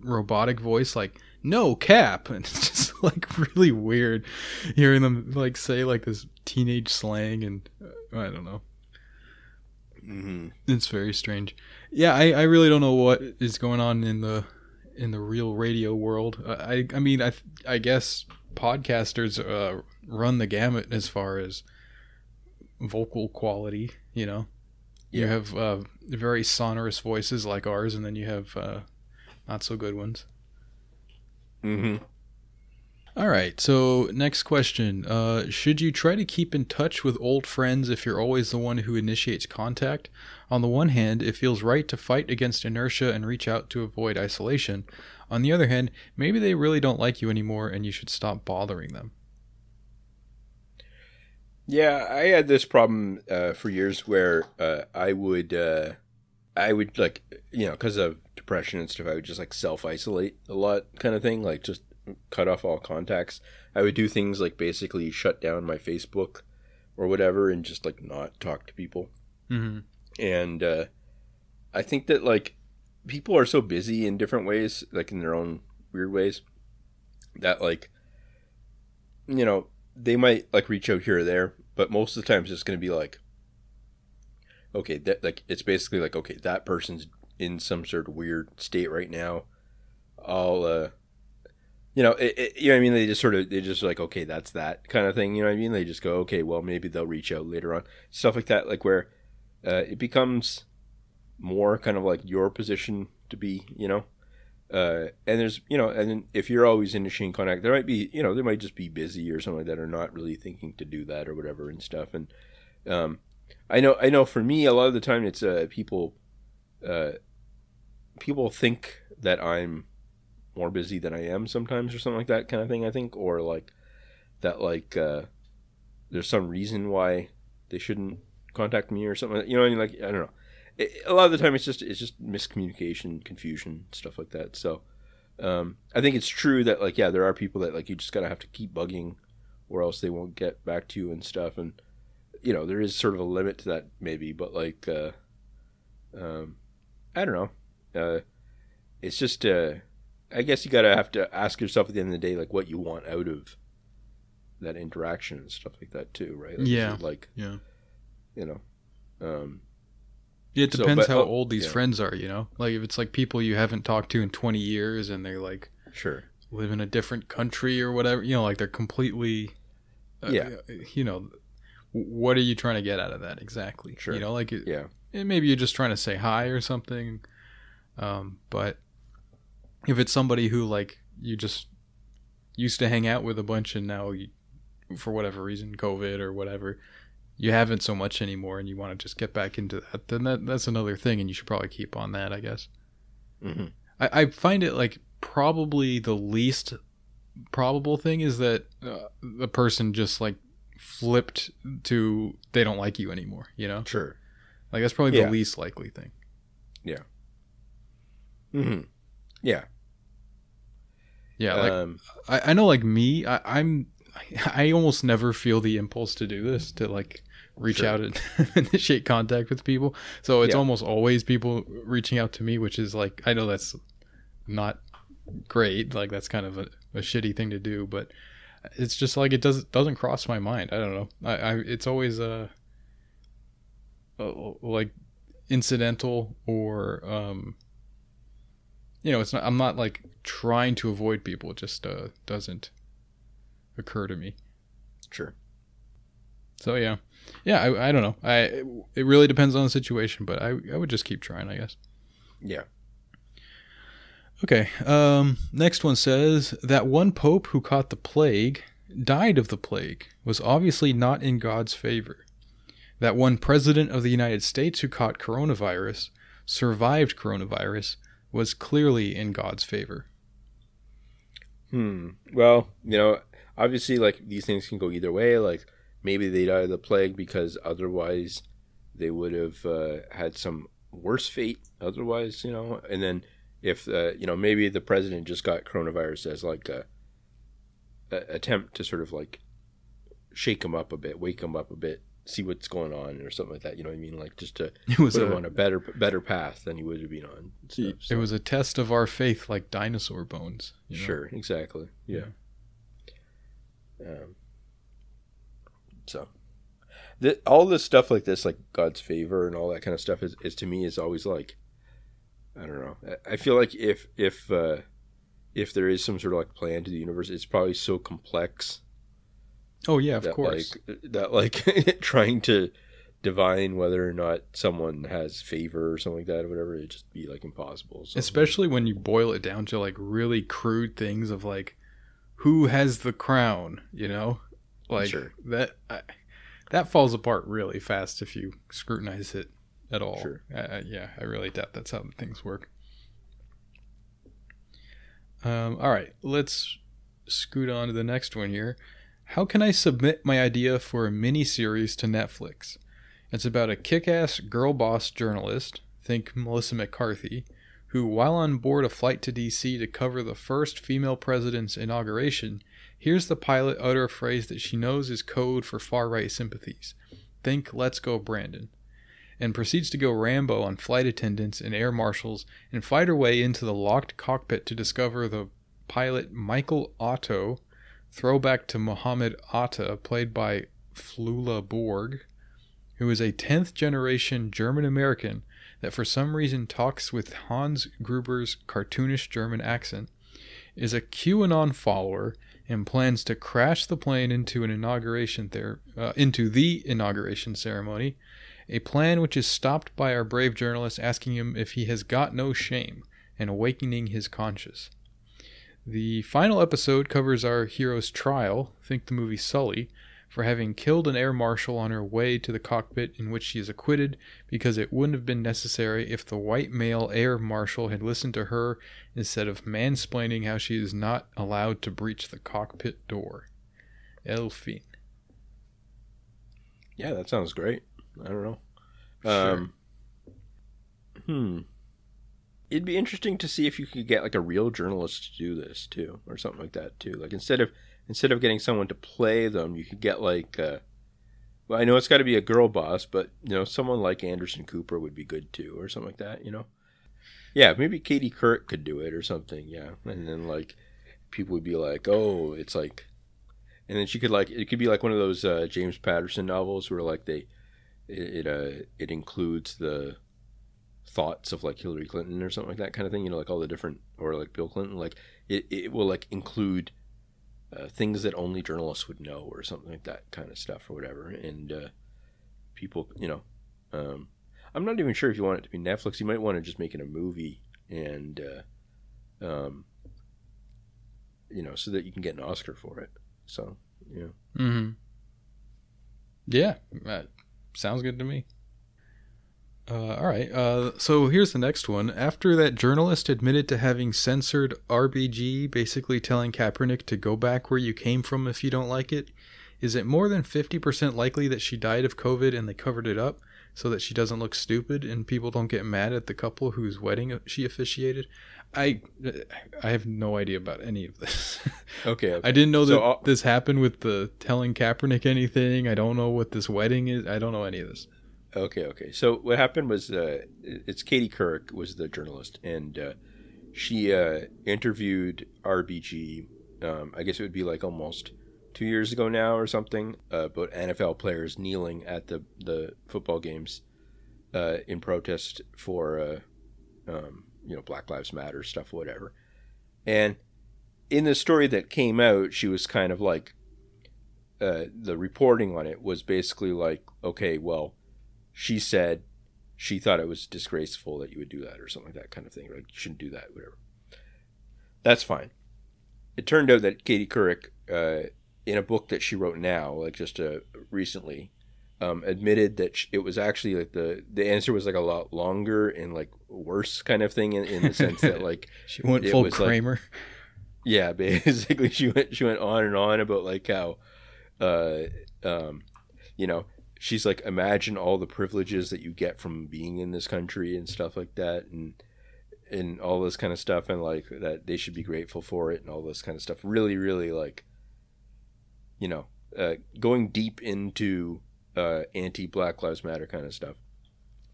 robotic voice, like "No cap," [LAUGHS] and it's just like really weird hearing them like say like this teenage slang, and uh, I don't know. mm-hmm. It's very strange. Yeah, I, I really don't know what is going on in the in the real radio world. I I mean I I guess podcasters uh, run the gamut as far as vocal quality. You know, you have uh, very sonorous voices like ours, and then you have uh, not so good ones. Mm-hmm. All right. So next question: uh, Should you try to keep in touch with old friends if you're always the one who initiates contact? On the one hand, it feels right to fight against inertia and reach out to avoid isolation. On the other hand, maybe they really don't like you anymore, and you should stop bothering them. Yeah, I had this problem uh, for years where uh, I would, uh, I would like, you know, because of depression and stuff, I would just like self isolate a lot, kind of thing, like just cut off all contacts. I would do things like basically shut down my Facebook or whatever, and just like not talk to people. Mm-hmm. And uh, I think that like people are so busy in different ways, like in their own weird ways, that like, you know, they might like reach out here or there, but most of the time it's going to be like, okay, that like it's basically like okay, that person's in some sort of weird state right now. I'll, uh, you know, it, it, you know I mean. They just sort of they just like okay, that's that kind of thing. You know what I mean? They just go okay, well maybe they'll reach out later on, stuff like that. Like where uh, it becomes more kind of like your position to be, you know. Uh, and there's, you know, and if you're always in Machine contact, there might be, you know, they might just be busy or something like that, or not really thinking to do that or whatever and stuff. And um, I know, I know, for me, a lot of the time, it's uh, people, uh, people think that I'm more busy than I am sometimes, or something like that kind of thing. I think, or like that, like uh, there's some reason why they shouldn't contact me or something. You know, I mean, like I don't know it, a lot of the time it's just it's just miscommunication confusion stuff like that so um, i think it's true that like yeah there are people that like you just gotta have to keep bugging or else they won't get back to you and stuff and you know there is sort of a limit to that maybe but like uh, um, i don't know uh, it's just uh, i guess you gotta have to ask yourself at the end of the day like what you want out of that interaction and stuff like that too right like, Yeah. like Yeah. You know um, It So, depends but- how oh, old these yeah. friends are. You know, like if it's like people you haven't talked to in twenty years and they're like sure live in a different country or whatever. You know, like they're completely. Uh, Yeah. You know, what are you trying to get out of that exactly? Sure. You know, like it, yeah and maybe you're just trying to say hi or something. Um, but if it's somebody who like you just used to hang out with a bunch and now you, for whatever reason, COVID or whatever, you haven't so much anymore and you want to just get back into that, then that that's another thing and you should probably keep on that, I guess. hmm I, I find it like probably the least probable thing is that uh, the person just like flipped to they don't like you anymore, you know? sure Like that's probably Yeah. the least likely thing. hmm Yeah. Yeah, like um, I, I know like me, I, I'm I almost never feel the impulse to do this to like reach Sure. out and [LAUGHS] initiate contact with people. So it's Yeah. almost always people reaching out to me, which is like I know that's not great. Like that's kind of a, a shitty thing to do, but it's just like it doesn't doesn't cross my mind. I don't know. I, I it's always uh, uh like incidental or um you know it's not i'm not like trying to avoid people it just uh doesn't occur to me Sure. so yeah yeah i, I don't know i it really depends on the situation but i i would just keep trying i guess Yeah. okay um next one says that one pope who caught the plague died of the plague was obviously not in god's favor that one president of the united states who caught coronavirus survived coronavirus was clearly in god's favor Hmm. Well, you know, obviously, like these things can go either way. Like maybe they died of the plague because otherwise they would have uh, had some worse fate. Otherwise, you know, and then if uh, you know maybe the president just got coronavirus as like a, a attempt to sort of like shake him up a bit, wake him up a bit, see what's going on or something like that. You know what I mean? Like just to [LAUGHS] it was put him a, on a better better path than he would have been on. stuff. it was a test of our faith like dinosaur bones you know? Sure, exactly. Yeah. Um, so, th- all this stuff like this, like God's favor and all that kind of stuff, is, is to me is always like, I don't know. I- feel like if if uh, if there is some sort of like plan to the universe, it's probably so complex oh yeah of that course like that like [LAUGHS] trying to divine whether or not someone has favor or something like that or whatever, it'd just be like impossible. Especially when you boil it down to like really crude things of like who has the crown you know? Like Sure. that I, that falls apart really fast if you scrutinize it at all. Sure. I, yeah i really doubt that's how things work. Um, all right let's scoot on to the next one here. How can i submit my idea for a mini series to netflix? It's about a kick-ass girl boss journalist think melissa mccarthy who, while on board a flight to DC to cover the first female president's inauguration, hears the pilot utter a phrase that she knows is code for far right sympathies. Think, let's go, Brandon. And proceeds to go Rambo on flight attendants and air marshals and fight her way into the locked cockpit to discover the pilot Michael Otto, throwback to Mohammed Atta, played by Flula Borg, who is a 10th generation German American that for some reason talks with Hans Gruber's cartoonish German accent, is a QAnon follower and plans to crash the plane into an inauguration there uh, into the inauguration ceremony, a plan which is stopped by our brave journalist asking him if he has got no shame and awakening his conscience. The final episode covers our hero's trial, think the movie Sully, for having killed an air marshal on her way to the cockpit in which she is acquitted because it wouldn't have been necessary if the white male air marshal had listened to her instead of mansplaining how she is not allowed to breach the cockpit door. Elfin. Yeah, that sounds great. I don't know. Sure. Um, hmm. It'd be interesting to see if you could get like a real journalist to do this too, or something like that too. Like instead of instead of getting someone to play them, you could get like. Uh, well, I know it's got to be a girl boss, but you know, someone like Anderson Cooper would be good too, or something like that. You know. Yeah, maybe Katie Couric could do it or something. Yeah, and then like people would be like, "Oh, it's like," and then she could like it could be like one of those uh, James Patterson novels where like they it it, uh, it includes the thoughts of like Hillary Clinton or something like that kind of thing. You know, like all the different or like Bill Clinton. Like it, it will like include uh, things that only journalists would know or something like that kind of stuff or whatever. And uh, people, you know, um, I'm not even sure if you want it to be Netflix. You might want to just make it a movie and uh, um, you know, so that you can get an Oscar for it. So yeah. Mm-hmm. Yeah, that sounds good to me. Uh, all right. Uh, so here's the next one. After that journalist admitted to having censored RBG, basically telling Kaepernick to go back where you came from if you don't like it, is it more than 50% likely that she died of COVID and they covered it up? so that she doesn't look stupid and people don't get mad at the couple whose wedding she officiated. I I have no idea about any of this. [LAUGHS] Okay. okay. I didn't know that So, this happened with the telling Kaepernick anything. I don't know what this wedding is. I don't know any of this. Okay, okay. So what happened was, uh, it's Katie Couric was the journalist, and uh, she uh, interviewed RBG. Um, I guess it would be like almost two years ago now or something uh, about NFL players kneeling at the the football games uh, in protest for uh, um, you know Black Lives Matter stuff, whatever. And in the story that came out, she was kind of like uh, the reporting on it was basically like, okay, well she said she thought it was disgraceful that you would do that or something like that kind of thing. Like you shouldn't do that, whatever. That's fine. It turned out that Katie Couric, uh, in a book that she wrote now, like just uh, recently, um, admitted that it was actually like the the answer was like a lot longer and like worse kind of thing in, in the sense that [LAUGHS] like She went full was like- Kramer. yeah, [LAUGHS] basically she went she went on and on about like how, uh, um, you know, she's like imagine all the privileges that you get from being in this country and stuff like that, and and all this kind of stuff, and like that they should be grateful for it and all this kind of stuff. Really, really like, you know, uh, going deep into uh, anti Black Lives Matter kind of stuff,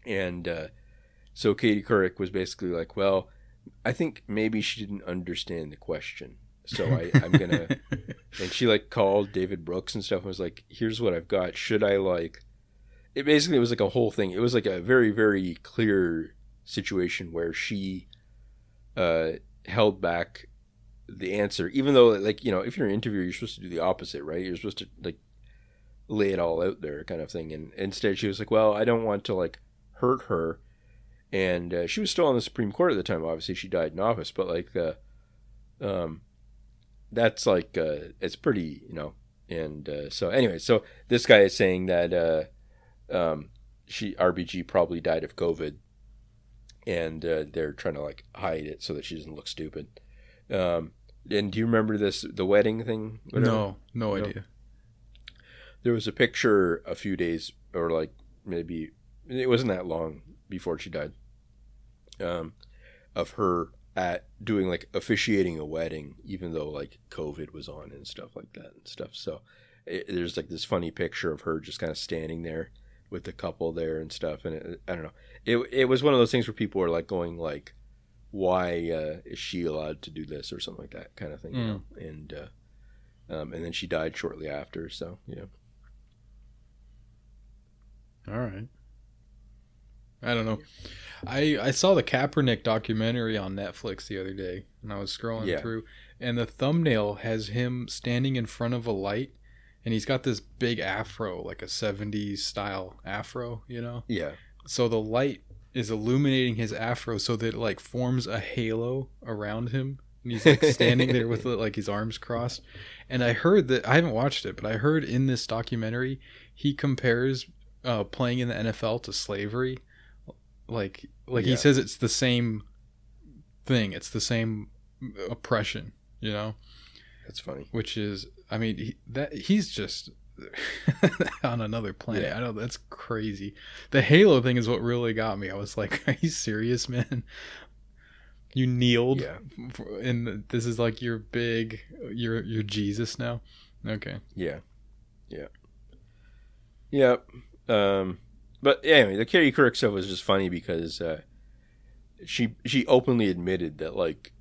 and uh, so Katie Couric was basically like, well. I think maybe she didn't understand the question. So I, I'm gonna [LAUGHS] and she like called David Brooks and stuff and was like, Here's what I've got. Should I like it basically it was like a whole thing. It was like a very, very clear situation where she uh held back the answer, even though like, you know, if you're an interviewer you're supposed to do the opposite, right? You're supposed to like lay it all out there kind of thing. And instead she was like, Well, I don't want to like hurt her and uh, she was still on the Supreme Court at the time. Obviously, she died in office, but like, uh, um, that's like uh, it's pretty, you know. And uh, so anyway, so this guy is saying that uh, um, she RBG probably died of COVID, and uh, they're trying to like hide it so that she doesn't look stupid. Um, and do you remember this the wedding thing? Whatever? No, no No. idea. there was a picture a few days or like maybe it wasn't that long before she died um, of her at doing like officiating a wedding even though like covid was on and stuff like that and stuff. So it, there's like this funny picture of her just kind of standing there with the couple there and stuff and it, i don't know. It, it was one of those things where people were like going like why uh, is she allowed to do this? or something like that kind of thing you Mm. know and uh, um, and then she died shortly after so yeah. All right. I don't know. I I saw the Kaepernick documentary on Netflix the other day, and I was scrolling Yeah. through, and the thumbnail has him standing in front of a light, and he's got this big afro, like a '70s style afro, you know. yeah So the light is illuminating his afro, so that it like forms a halo around him, and he's like standing there with [LAUGHS] like his arms crossed. And I heard that I haven't watched it, but I heard in this documentary he compares uh, playing in the NFL to slavery. Like, like he says it's the same thing. It's the same oppression, you know. That's funny. Which is, I mean, he, that he's just [LAUGHS] on another planet. Yeah. I know that's crazy. The Halo thing is what really got me. I was like, [LAUGHS] "Are you serious, man? You kneeled, Yeah. for- and this is like your big, your your Jesus now." Okay. Yeah. Yeah. Yep. Um, but anyway, the Katie Couric stuff was just funny because uh, she she openly admitted that like,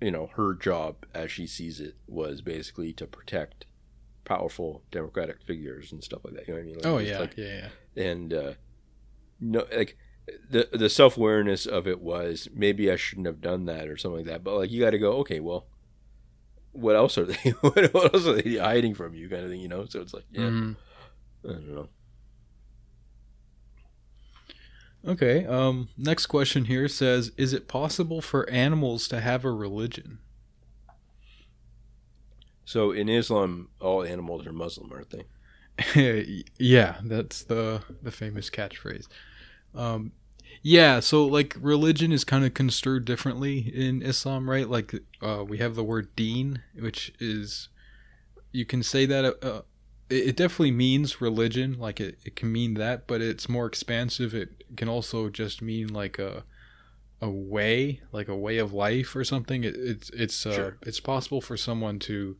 you know, her job as she sees it was basically to protect powerful democratic figures and stuff like that. You know what I mean? Like, Oh yeah, like- yeah, yeah. and uh, no, like the the self awareness of it was maybe I shouldn't have done that or something like that. But like you got to go, okay, well, what else are they? [LAUGHS] what, else are they hiding from you, kind of thing, you know? So it's like, yeah, Mhm. I don't know. Okay. Um. Next question here says: Is it possible for animals to have a religion? So in Islam, all animals are Muslim, aren't they? [LAUGHS] yeah, that's the the famous catchphrase. Um, yeah, so like religion is kind of construed differently in Islam, right? Like uh, we have the word deen, which is you can say that uh, it, it definitely means religion. Like it, it can mean that, but it's more expansive. It can also just mean like a a way, like a way of life or something. It, it's it's uh, Sure. it's possible for someone to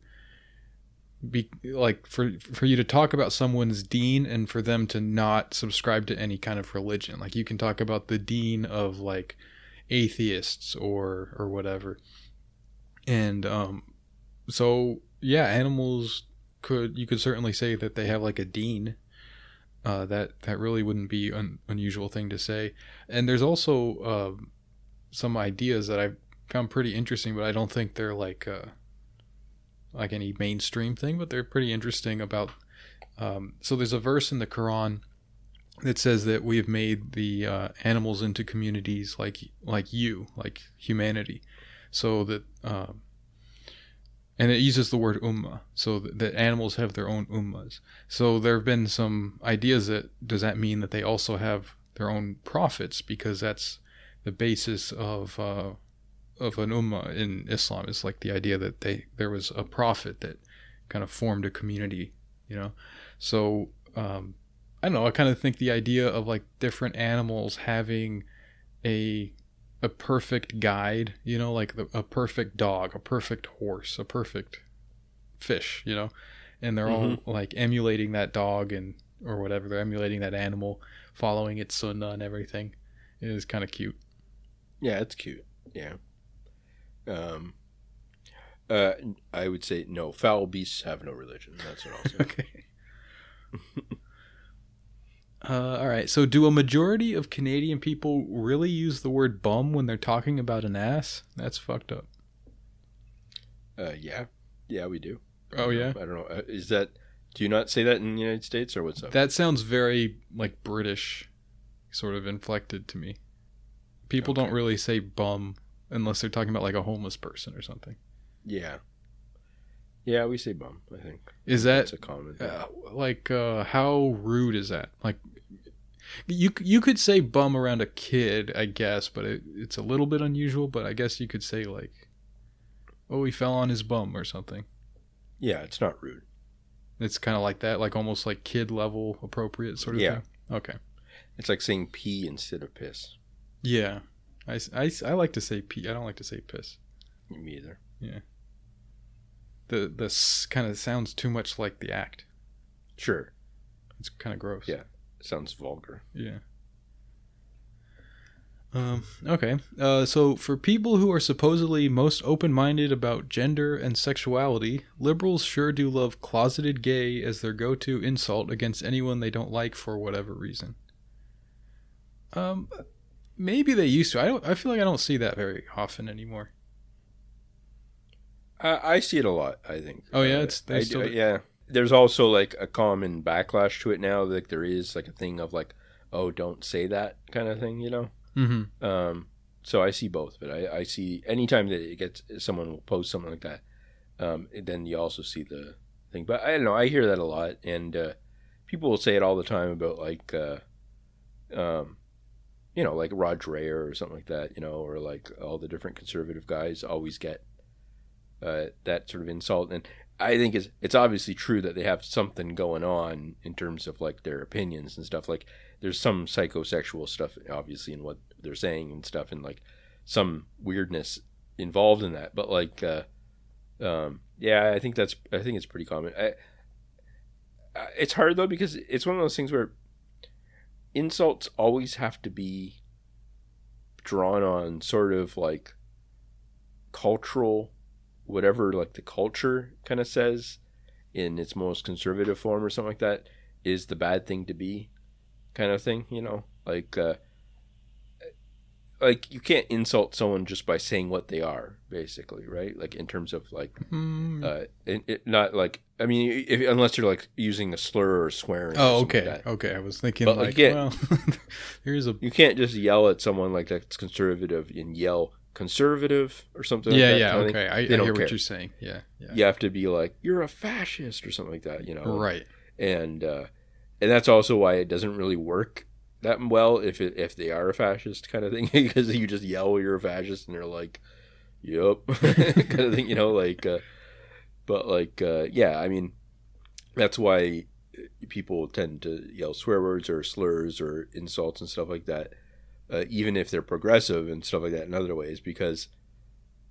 be like for for you to talk about someone's deen and for them to not subscribe to any kind of religion. Like you can talk about the deen of like atheists or or whatever. And um so yeah, animals could you could certainly say that they have like a deen. Uh, that that really wouldn't be an unusual thing to say. And there's also uh, some ideas that I found pretty interesting, but I don't think they're like uh, like any mainstream thing. But they're pretty interesting about. Um, so there's a verse in the Quran that says that we have made the uh, animals into communities like like you, like humanity, so that. Um, and it uses the word ummah, so that, animals have their own ummahs. So there have been some ideas that does that mean that they also have their own prophets because that's the basis of uh, of an ummah in Islam. It's like the idea that they there was a prophet that kind of formed a community, you know. So um, I don't know. I kind of think the idea of like different animals having a a perfect guide, you know, like the, a perfect dog, a perfect horse, a perfect fish, you know, and they're all like emulating that dog and or whatever. They're emulating that animal, following its sunnah and everything. It is kind of cute. Yeah, it's cute. Yeah. Um. Uh, I would say no. Foul beasts have no religion. That's what I'll say. [LAUGHS] Okay. [LAUGHS] Uh, all right. So, do a majority of Canadian people really use the word bum when they're talking about an ass? That's fucked up. uh, yeah, yeah, we do. Oh yeah. I don't know. Uh, is that? Do you not say that in the United States or what's up? That sounds very like British, sort of inflected to me. People don't really say bum unless they're talking about like a homeless person or something. yeah. Yeah, we say bum. I think Is that's that a common. thing. uh, like uh, how rude is that? Like you you could say bum around a kid, I guess, but it, it's a little bit unusual. But I guess you could say like, oh, he fell on his bum or something. yeah, it's not rude. It's kind of like that, like almost like kid level appropriate sort of Yeah. thing. Okay. It's like saying pee instead of piss. Yeah. I, I, I like to say pee. I don't like to say piss. Me either. Yeah. The this kind of sounds too much like the act. Sure. It's kind of gross. Yeah. Sounds vulgar. Yeah. Um, okay. Uh, so, for people who are supposedly most open minded about gender and sexuality, liberals sure do love closeted gay as their go to insult against anyone they don't like for whatever reason. Um, maybe they used to. I don't. I feel like I don't see that very often anymore. I, I see it a lot. I think. Oh, yeah? It's- they I, still do- yeah. There's also like a common backlash to it now. Like there is like a thing of like, oh, don't say that kind of thing. You know. Mm-hmm. Um, so I see both, but I, I see anytime that it gets someone will post something like that, um, then you also see the thing. But I don't know. I hear that a lot, and uh, people will say it all the time about like, uh, um, you know, like Rod Dreher or something like that. You know, or like all the different conservative guys always get uh, that sort of insult, and I think it's it's obviously true that they have something going on in terms of like their opinions and stuff. Like there's some psychosexual stuff obviously in what they're saying and stuff, and like some weirdness involved in that. But like, uh, um, yeah, I think that's I think it's pretty common. I, it's hard though because it's one of those things where insults always have to be drawn on sort of like cultural whatever like the culture kind of says in its most conservative form or something like that is the bad thing to be kind of thing you know like uh like you can't insult someone just by saying what they are basically right like in terms of like Mm. uh it, it, not like i mean if, unless you're like using a slur or swearing oh, something okay. like okay. I was thinking But, like, yeah. well, [LAUGHS] here's a you can't just yell at someone like that's conservative and yell conservative or something like yeah, that yeah. kind of. Okay, I, I hear don't what you're saying. Yeah, yeah. you have to be like you're a fascist or something like that you know Right. and uh, and that's also why it doesn't really work that well if it, if they are a fascist kind of thing [LAUGHS] because you just yell you're a fascist and they're like, "Yep," [LAUGHS] kind of thing, you know, like. Uh, but like, uh, yeah, I mean, that's why people tend to yell swear words or slurs or insults and stuff like that, uh, even if they're progressive and stuff like that in other ways, because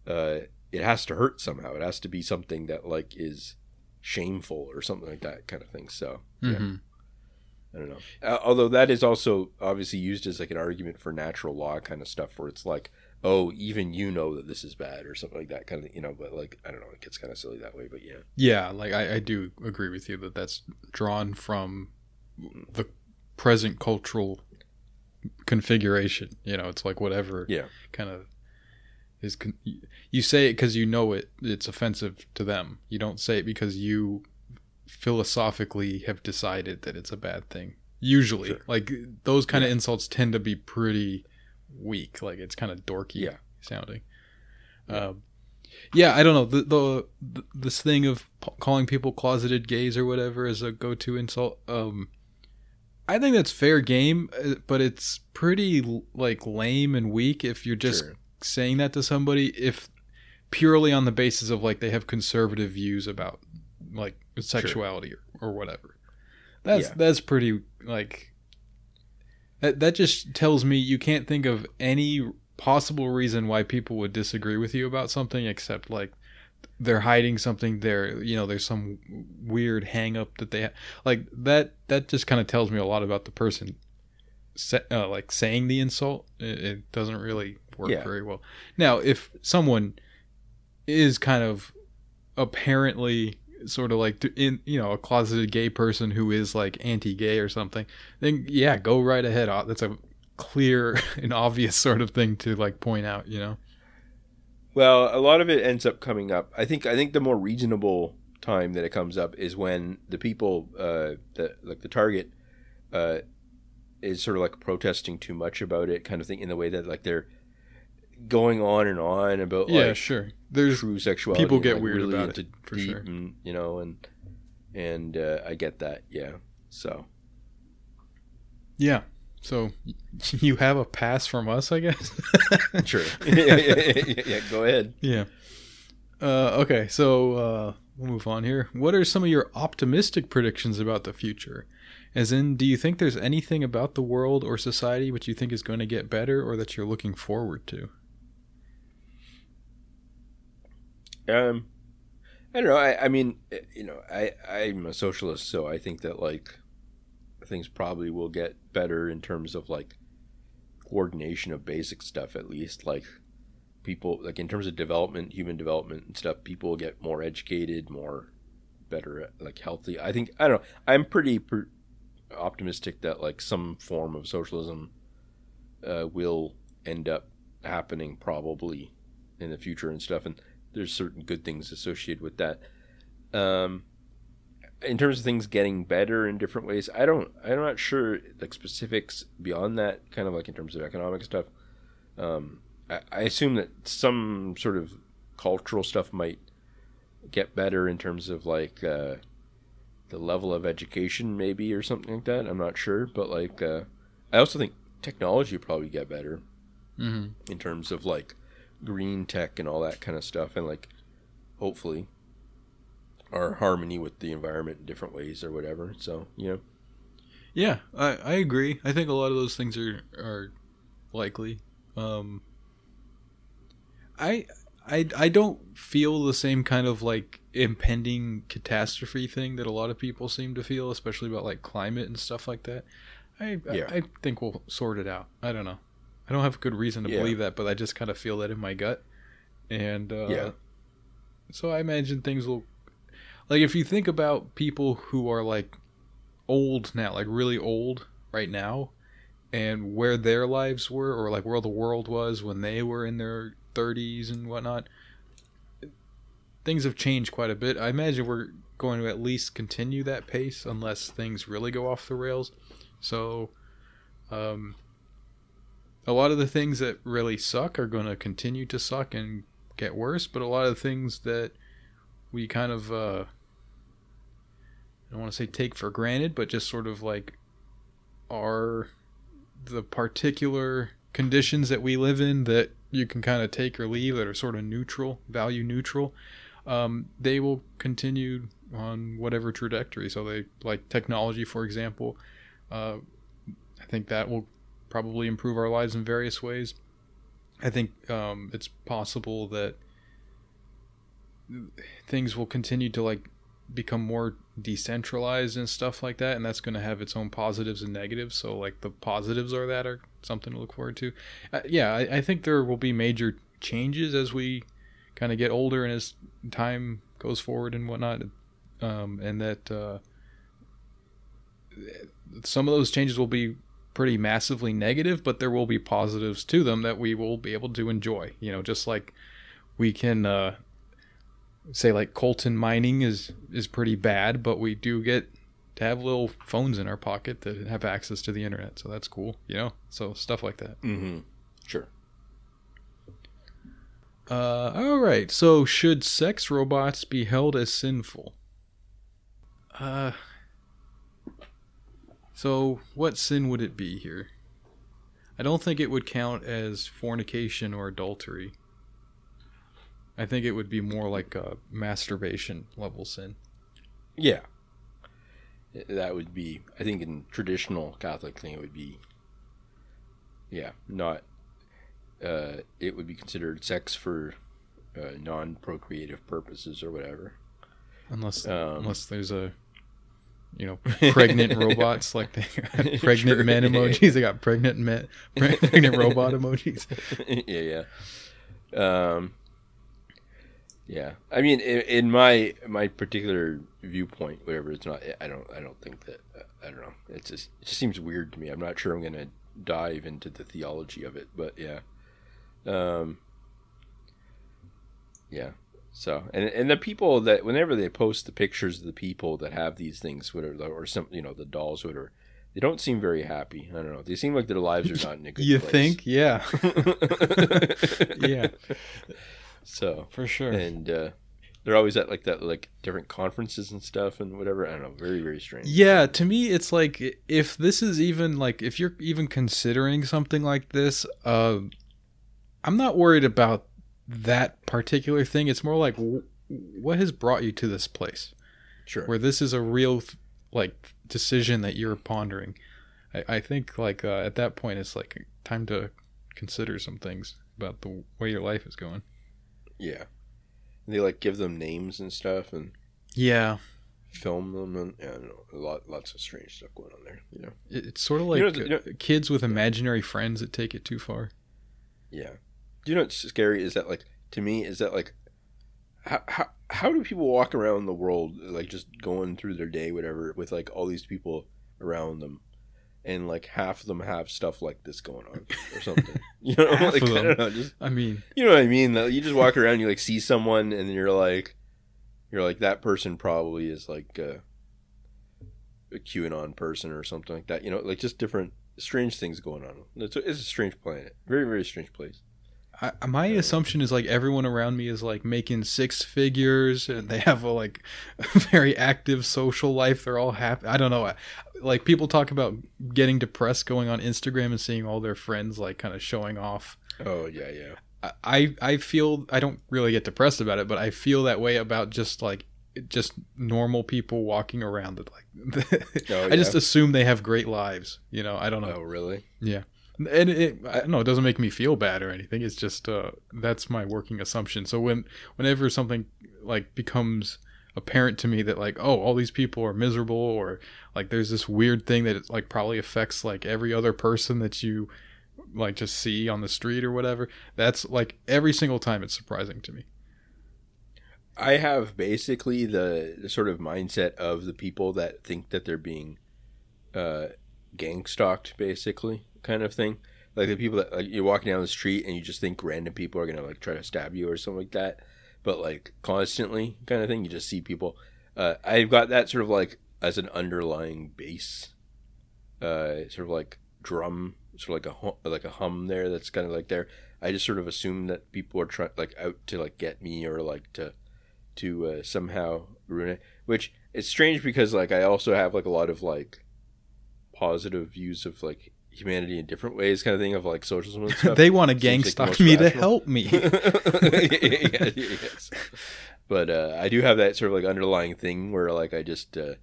uh, it has to hurt somehow. It has to be something that like is shameful or something like that kind of thing. So yeah. Mm-hmm. I don't know. Uh, although that is also obviously used as like an argument for natural law kind of stuff, where it's like, oh, even you know that this is bad or something like that kind of, you know. But like, I don't know, it gets kind of silly that way. But yeah, Yeah, like I, I do agree with you that that's drawn from the present cultural configuration. You know, it's like whatever yeah, kind of is. Con- you say it because you know it. It's offensive to them. You don't say it because you philosophically have decided that it's a bad thing. Usually, Sure. like those kind of insults tend to be pretty weak. Like it's kind of dorky Yeah. sounding. Yeah. Um, yeah, I don't know the, the the this thing of p- calling people closeted gays or whatever is a go-to insult. Um, I think that's fair game, uh, but it's pretty like lame and weak if you're just sure. saying that to somebody if purely on the basis of like they have conservative views about like sexuality or, or whatever. That's Yeah. that's pretty like that that just tells me you can't think of any possible reason why people would disagree with you about something except like they're hiding something there you know there's some weird hang up that they have like that that just kind of tells me a lot about the person sa- uh, like saying the insult. It, it doesn't really work Yeah. very well. Now if someone is kind of apparently sort of like in you know a closeted gay person who is like anti-gay or something then yeah go right ahead. Uh, that's a clear [LAUGHS] and obvious sort of thing to like point out you know Well, a lot of it ends up coming up. I think I think the more reasonable time that it comes up is when the people, uh, the like the target, uh, is sort of like protesting too much about it, kind of thing, in the way that like they're going on and on about yeah like sure there's true sexuality. people get like, weird really about it, for sure. and you know, and and uh, I get that, yeah. So yeah so [LAUGHS] you have a pass from us i guess [LAUGHS] sure, [LAUGHS] yeah, yeah, yeah, yeah, go ahead. Yeah. Uh, okay, so uh, we'll move on here. What are some of your optimistic predictions about the future? As in, do you think there's anything about the world or society which you think is going to get better or that you're looking forward to? Um, I don't know. I, I mean, eh, you know, I I'm a socialist, so I think that like things probably will get better in terms of like coordination of basic stuff, at least. Like people, like in terms of development, human development and stuff, people will get more educated, more better, like healthy. I think I don't know. I'm pretty per- optimistic that like some form of socialism uh, will end up happening probably in the future and stuff and there's certain good things associated with that um in terms of things getting better in different ways i don't i'm not sure like specifics beyond that kind of like in terms of economic stuff um i, I assume that some sort of cultural stuff might get better in terms of like uh the level of education maybe or something like that i'm not sure but like uh i also think technology probably get better Mm-hmm. in terms of like green tech and all that kind of stuff and like hopefully our harmony with the environment in different ways or whatever so you know Yeah, I, I agree. I think a lot of those things are are likely. Um, I I I don't feel the same kind of like impending catastrophe thing that a lot of people seem to feel, especially about like climate and stuff like that. I Yeah. I, I think we'll sort it out. I don't know. I don't have a good reason to Yeah. believe that, but I just kind of feel that in my gut. And uh, Yeah. so I imagine things will like if you think about people who are like old now, like really old right now, and where their lives were, or like where the world was when they were in their 30s and whatnot, things have changed quite a bit. I imagine we're going to at least continue that pace unless things really go off the rails. So, um, a lot of the things that really suck are going to continue to suck and get worse, but a lot of the things that we kind of, uh, don't want to say take for granted, but just sort of like are the particular conditions that we live in that you can kind of take or leave that are sort of neutral, value neutral. um, they will continue on whatever trajectory. So they like technology, for example. Uh, I think that will probably improve our lives in various ways. I think um, it's possible that things will continue to like become more decentralized and stuff like that and that's going to have its own positives and negatives so like the positives are that are something to look forward to. Uh, yeah I, I think there will be major changes as we kind of get older and as time goes forward and whatnot um, and that uh, some of those changes will be pretty massively negative but there will be positives to them that we will be able to enjoy you know just like we can uh, say like coltan mining is is pretty bad, but we do get to have little phones in our pocket that have access to the internet, so that's cool, you know. So stuff like that. Mm-hmm. Sure. Uh, all right. So should sex robots be held as sinful? Uh. So what sin would it be here? I don't think it would count as fornication or adultery. I think it would be more like a masturbation level sin. Yeah. That would be, I think, in traditional Catholic thing, it would be, yeah, not. Uh, it would be considered sex for uh, non-procreative purposes or whatever. Unless, um, unless there's a, you know, [LAUGHS] pregnant robots like they got [LAUGHS] pregnant men emojis. They got pregnant men, [LAUGHS] pregnant robot emojis. yeah, yeah. Um, yeah, I mean, in, in, my my particular viewpoint, whatever, it's not. I don't. I don't think that. Uh, I don't know. It's just. It just seems weird to me. I'm not sure I'm gonna dive into the theology of it, but yeah. Um. Yeah. So and and the people that whenever they post the pictures of the people that have these things, whatever, or some you know the dolls, whatever, they don't seem very happy. I don't know. They seem like their lives are not in a good. you place. think? Yeah. [LAUGHS] [LAUGHS] yeah. So for sure, and uh, they're always at like that, like different conferences and stuff and whatever. I don't know, very very strange. Yeah, to me, it's like if this is even like if you're even considering something like this, uh, I'm not worried about that particular thing. It's more like w- what has brought you to this place, sure, where this is a real like decision that you're pondering. I, I think like uh, at that point, it's like time to consider some things about the way your life is going. Yeah. And they like give them names and stuff and yeah, film them and know, a lot lots of strange stuff going on there. You know, it's sort of like you know, you know, uh, kids with imaginary friends that take it too far. Yeah. Do you know what's scary is that like to me is that like how how how do people walk around the world like just going through their day whatever with like all these people around them and like half of them have stuff like this going on or something. [LAUGHS] You know, like, I don't know, just I mean, you know what I mean. You just walk around, you like see someone, and you're like, you're like that person probably is like a, a QAnon person or something like that. You know, like just different strange things going on. It's a, it's a strange planet, very very strange place. I, my assumption is like everyone around me is like making six figures and they have a like a [LAUGHS] very active social life. They're all happy. I don't know. Like people talk about getting depressed going on Instagram and seeing all their friends like kind of showing off. Oh yeah, yeah. I I feel I don't really get depressed about it, but I feel that way about just like just normal people walking around. That like [LAUGHS] oh, yeah. I just assume they have great lives. You know, I don't know. Oh really? Yeah and it, I know, it doesn't make me feel bad or anything. It's just uh, that's my working assumption. So when whenever something like becomes apparent to me that like oh all these people are miserable or like there's this weird thing that like probably affects like every other person that you like just see on the street or whatever that's like every single time it's surprising to me i have basically the, the sort of mindset of the people that think that they're being uh gang stalked basically kind of thing. Like the people that like you're walking down the street and you just think random people are gonna like try to stab you or something like that, but like constantly kind of thing. You just see people. Uh, I've got that sort of like as an underlying bass, uh, sort of like drum, sort of like a hum, like a hum there. That's kind of like there. I just sort of assume that people are trying like out to like get me or like to to uh, somehow ruin it. Which it's strange because like I also have like a lot of like positive views of like humanity in different ways, kind of thing of like socialism [LAUGHS] and stuff. they want to gang stalk me to help me. [LAUGHS] yeah, yes. but uh, I do have that sort of like underlying thing where like I just uh,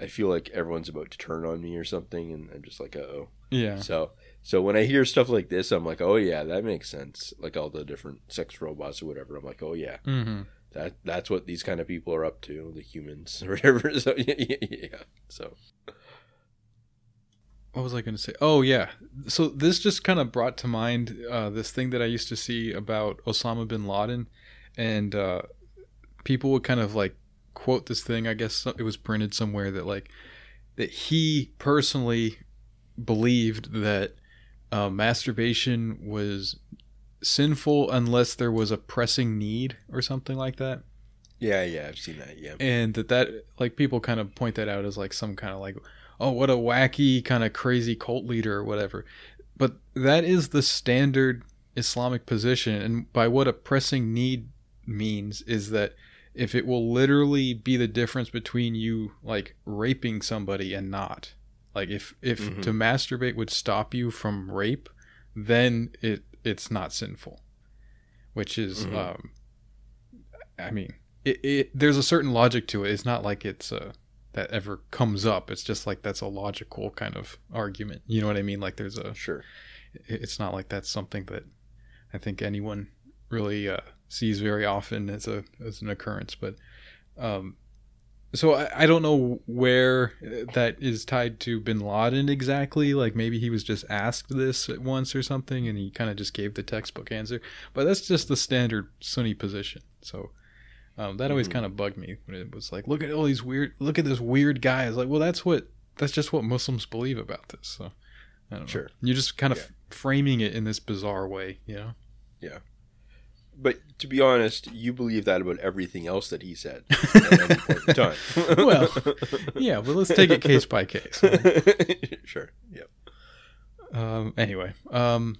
I feel like everyone's about to turn on me or something, and I'm just like, oh. Yeah. So so when I hear stuff like this, I'm like, oh yeah, that makes sense. Like all the different sex robots or whatever. I'm like, oh yeah, Mm-hmm. that that's what these kind of people are up to, the humans or whatever. [LAUGHS] So yeah, yeah, yeah. So What was I going to say? Oh yeah. So this just kind of brought to mind uh, this thing that I used to see about Osama bin Laden, and uh, people would kind of like quote this thing. I guess it was printed somewhere that like that he personally believed that uh, masturbation was sinful unless there was a pressing need or something like that yeah, yeah, I've seen that. Yeah, and that that like people kind of point that out as like some kind of like oh what a wacky kind of crazy cult leader or whatever but that is the standard islamic position and by what a pressing need means is that if it will literally be the difference between you like raping somebody and not like if if Mhm. to masturbate would stop you from rape then it it's not sinful which is Mhm. um i mean it, it there's a certain logic to it it's not like it's uh that ever comes up it's just like that's a logical kind of argument you know what i mean like there's a sure. it's not like that's something that I think anyone really uh, sees very often as a as an occurrence. But um, so I, I don't know where uh, that is tied to Bin Laden exactly. Like maybe he was just asked this at once or something, and he kind of just gave the textbook answer. But that's just the standard Sunni position. So. Um, that always Mhm. kind of bugged me when it was like, look at all these weird, look at this weird guy. I was like, well, that's what, that's just what Muslims believe about this. So, I don't know. Sure. You're just kind of Yeah. framing it in this bizarre way, you know? Yeah. But to be honest, you believe that about everything else that he said [LAUGHS] at any time. [LAUGHS] Well, Yeah, but let's take it case by case. [LAUGHS] sure. Yep. Um, anyway, um,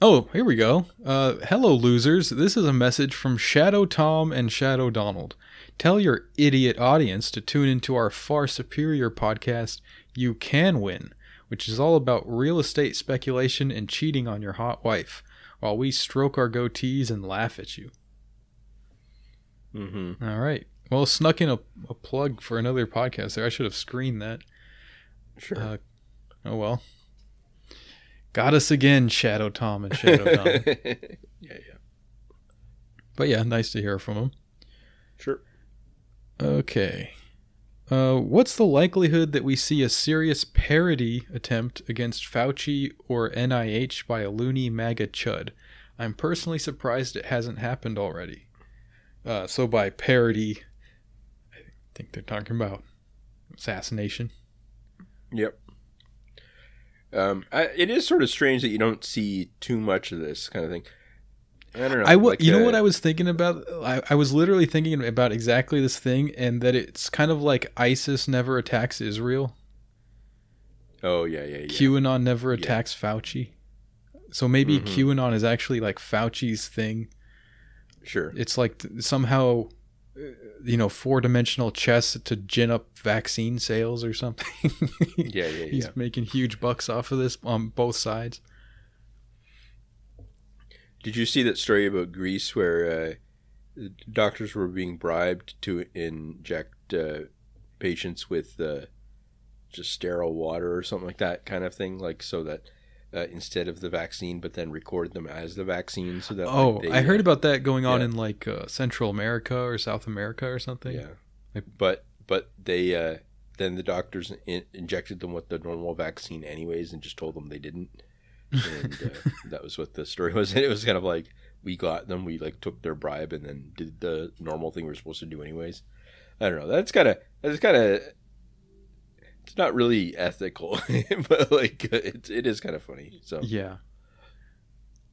oh, here we go. Uh, hello, losers. This is a message from Shadow Tom and Shadow Donald. Tell your idiot audience to tune into our far superior podcast, You Can Win, which is all about real estate speculation and cheating on your hot wife, while we stroke our goatees and laugh at you. Mm-hmm. All right. Well, snuck in a, a plug for another podcast there. I should have screened that. Sure. Uh, oh well. Got us again, Shadow Tom and Shadow Donald. [LAUGHS] yeah, yeah. but yeah, nice to hear from him. Sure. Okay. Uh, what's the likelihood that we see a serious parody attempt against Fauci or NIH by a loony MAGA chud? I'm personally surprised it hasn't happened already. Uh, so by parody, I think they're talking about assassination. Yep. Um, I, it is sort of strange that you don't see too much of this kind of thing. I don't know. I w- like, you know uh, what I was thinking about? I, I was literally thinking about exactly this thing, and that it's kind of like ISIS never attacks Israel. Oh yeah, yeah, yeah. QAnon never Yeah. attacks Fauci. So maybe Mhm. QAnon is actually like Fauci's thing. Sure. It's like somehow, you know, four dimensional chess to gin up vaccine sales or something. Yeah, [LAUGHS] yeah, yeah. He's making huge bucks off of this on both sides. Did you see that story about Greece where uh, doctors were being bribed to inject uh, patients with uh, just sterile water or something like that kind of thing, like so that uh, instead of the vaccine, but then record them as the vaccine, so that Oh, like, they, I heard uh, about that going on yeah. in like uh, Central America or South America or something. yeah, Like- but but they uh, then the doctors in- injected them with the normal vaccine anyways, and just told them they didn't. and uh, [LAUGHS] that was what the story was. And it was kind of like we got them, we like took their bribe, and then did the normal thing we are supposed to do anyways. I don't know. That's kind of that's kind of it's not really ethical, [LAUGHS] but like it, it is kind of funny. So Yeah.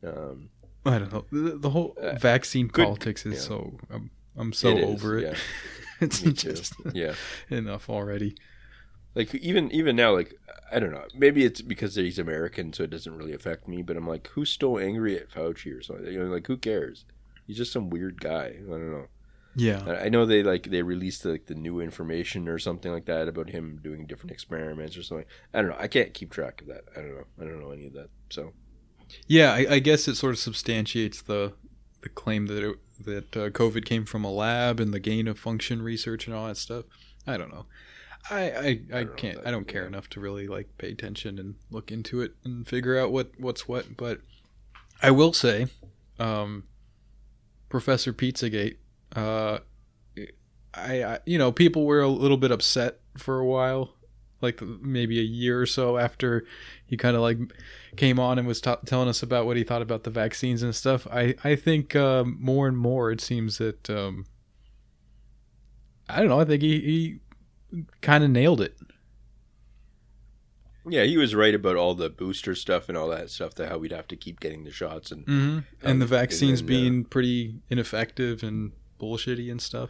um, I don't know. The, the whole Uh, vaccine good- politics is yeah. so. I'm, I'm so it is, over it. Yeah, [LAUGHS] it's just [LAUGHS] yeah. enough already. Like even even now, like I don't know. Maybe it's because he's American, so it doesn't really affect me. But I'm like, who's still angry at Fauci or something? You know, like who cares? He's just some weird guy. I don't know. Yeah. I know they like they released like the new information or something like that about him doing different experiments or something. I don't know. I can't keep track of that. I don't know. I don't know any of that. So Yeah. I, I guess it sort of substantiates the the claim that it, that uh, COVID came from a lab and the gain of function research and all that stuff. I don't know. I I, I, I can't. I don't care enough to really like pay attention and look into it and figure out what what's what. But I will say, um, Professor Pizzagate. Uh, I, I you know people were a little bit upset for a while, like maybe a year or so after he kind of like came on and was ta telling us about what he thought about the vaccines and stuff. I I think um, more and more it seems that um, I don't know. I think he, he kind of nailed it. Yeah, he was right about all the booster stuff and all that stuff. That how we'd have to keep getting the shots and Mm-hmm. And the vaccines and uh, being pretty ineffective and bullshitty and stuff.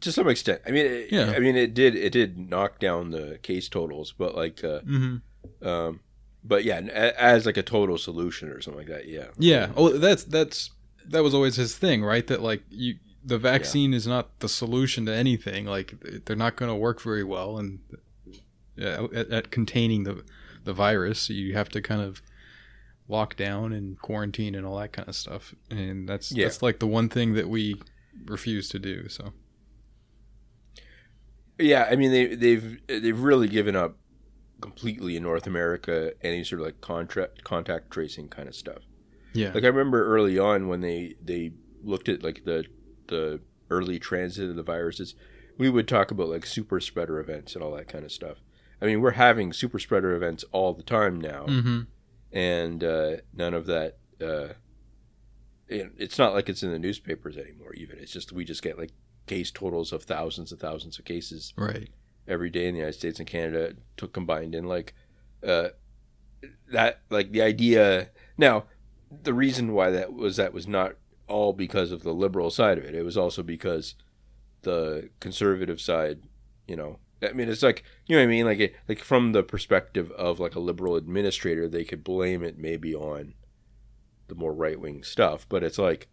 to some extent. I mean, it, Yeah. I mean, it did it did knock down the case totals, but like, uh, Mm-hmm. um, but yeah, as like a total solution or something like that. Yeah, Yeah. Oh, that's that's that was always his thing, right? That like you, the vaccine is not the solution to anything. Like they're not going to work very well, and yeah, at, at containing the the virus, you have to kind of lock down and quarantine and all that kind of stuff. And that's Yeah. that's like the one thing that we refuse to do. So yeah. I mean, they they've they've really given up completely in North America any sort of like contract contact tracing kind of stuff. yeah, Like I remember early on when they they looked at like the the early transit of the viruses, we would talk about like super spreader events and all that kind of stuff. I mean, we're having super spreader events all the time now, mm-hmm. And uh, none of that. Uh, it, it's not like it's in the newspapers anymore. Even it's just we just get like case totals of thousands and thousands of cases right, every day in the United States and Canada to combined in like uh that like the idea now the reason why that was that was not all because of the liberal side of it it was also because the conservative side you know I mean it's like you know what I mean like it, like from the perspective of like a liberal administrator they could blame it maybe on the more right-wing stuff but it's like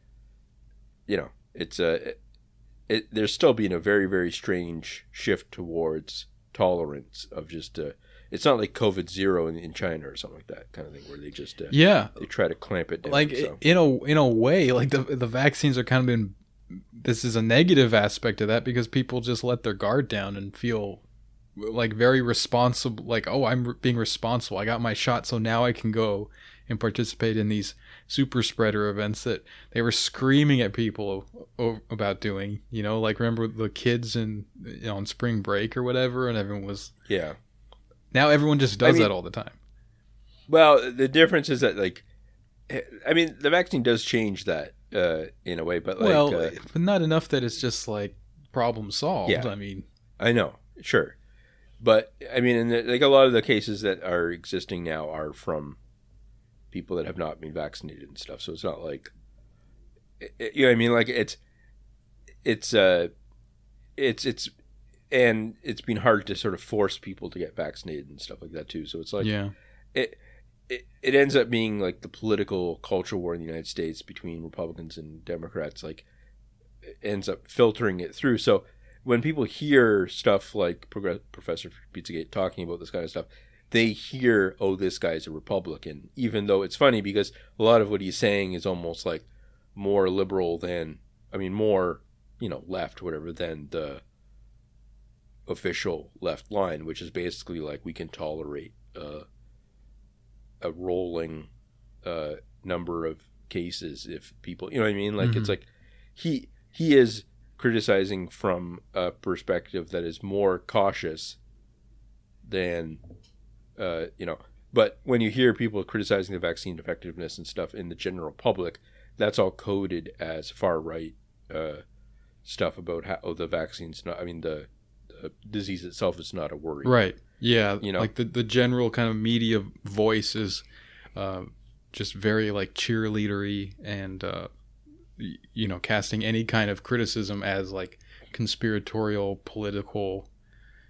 you know it's a it, there's still being a very very strange shift towards tolerance of just uh, it's not like COVID zero in, in China or something like that kind of thing where they just uh, yeah. they try to clamp it down. like so. in a in a way like the the vaccines are kind of been this is a negative aspect of that because people just let their guard down and feel like very responsible like oh i'm being responsible. I got my shot so now i can go and participate in these super spreader events that they were screaming at people o- about doing you know? Like remember the kids in you know on spring break or whatever and everyone was yeah. now everyone just does mean- that all the time. Well, the difference is that like, eh, I mean, the vaccine does change that uh, in a way, but like, well uh, but not enough that it's just like problem solved Yeah. i mean I know, sure, but I mean, in the, like a lot of the cases that are existing now are from people that have not been vaccinated and stuff. So it's not like, it- you know, I mean, like it's, it's, uh, it's, it's, and it's been hard to sort of force people to get vaccinated and stuff like that too. So it's like, yeah it, it it ends up being like the political culture war in the United States between Republicans and Democrats. Like, ends up filtering it through. So when people hear stuff like Progr- Professor Pizzagate talking about this kind of stuff, they hear, "Oh, this guy's a Republican," even though it's funny because a lot of what he's saying is almost like more liberal than, I mean, more you know, left, whatever, than the official left line, which is basically like we can tolerate. Uh, a rolling uh, number of cases if people you know what I mean? Like it's like he he is criticizing from a perspective that is more cautious than uh, you know but when you hear people criticizing the vaccine effectiveness and stuff in the general public that's all coded as far right uh, stuff about how oh, the vaccine's not I mean the, the disease itself is not a worry. Right. Yeah. You know? like the the general kind of media voice is uh, just very like cheerleadery and uh, you know casting any kind of criticism as like conspiratorial, political,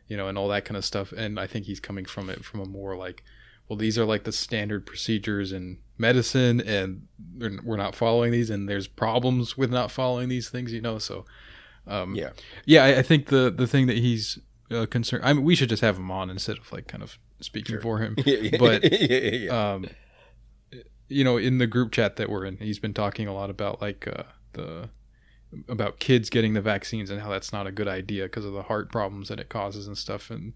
you know, and all that kind of stuff. And I think he's coming from it from a more like, well, these are like the standard procedures in medicine, and we're not following these, and there's problems with not following these things, you know. So, um, yeah yeah, I, I think the the thing that he's uh, concerned. I mean, we should just have him on instead of like kind of speaking Sure. for him. [LAUGHS] yeah, But, [LAUGHS] yeah. Um, you know, in the group chat that we're in, he's been talking a lot about like uh, the about kids getting the vaccines and how that's not a good idea because of the heart problems that it causes and stuff and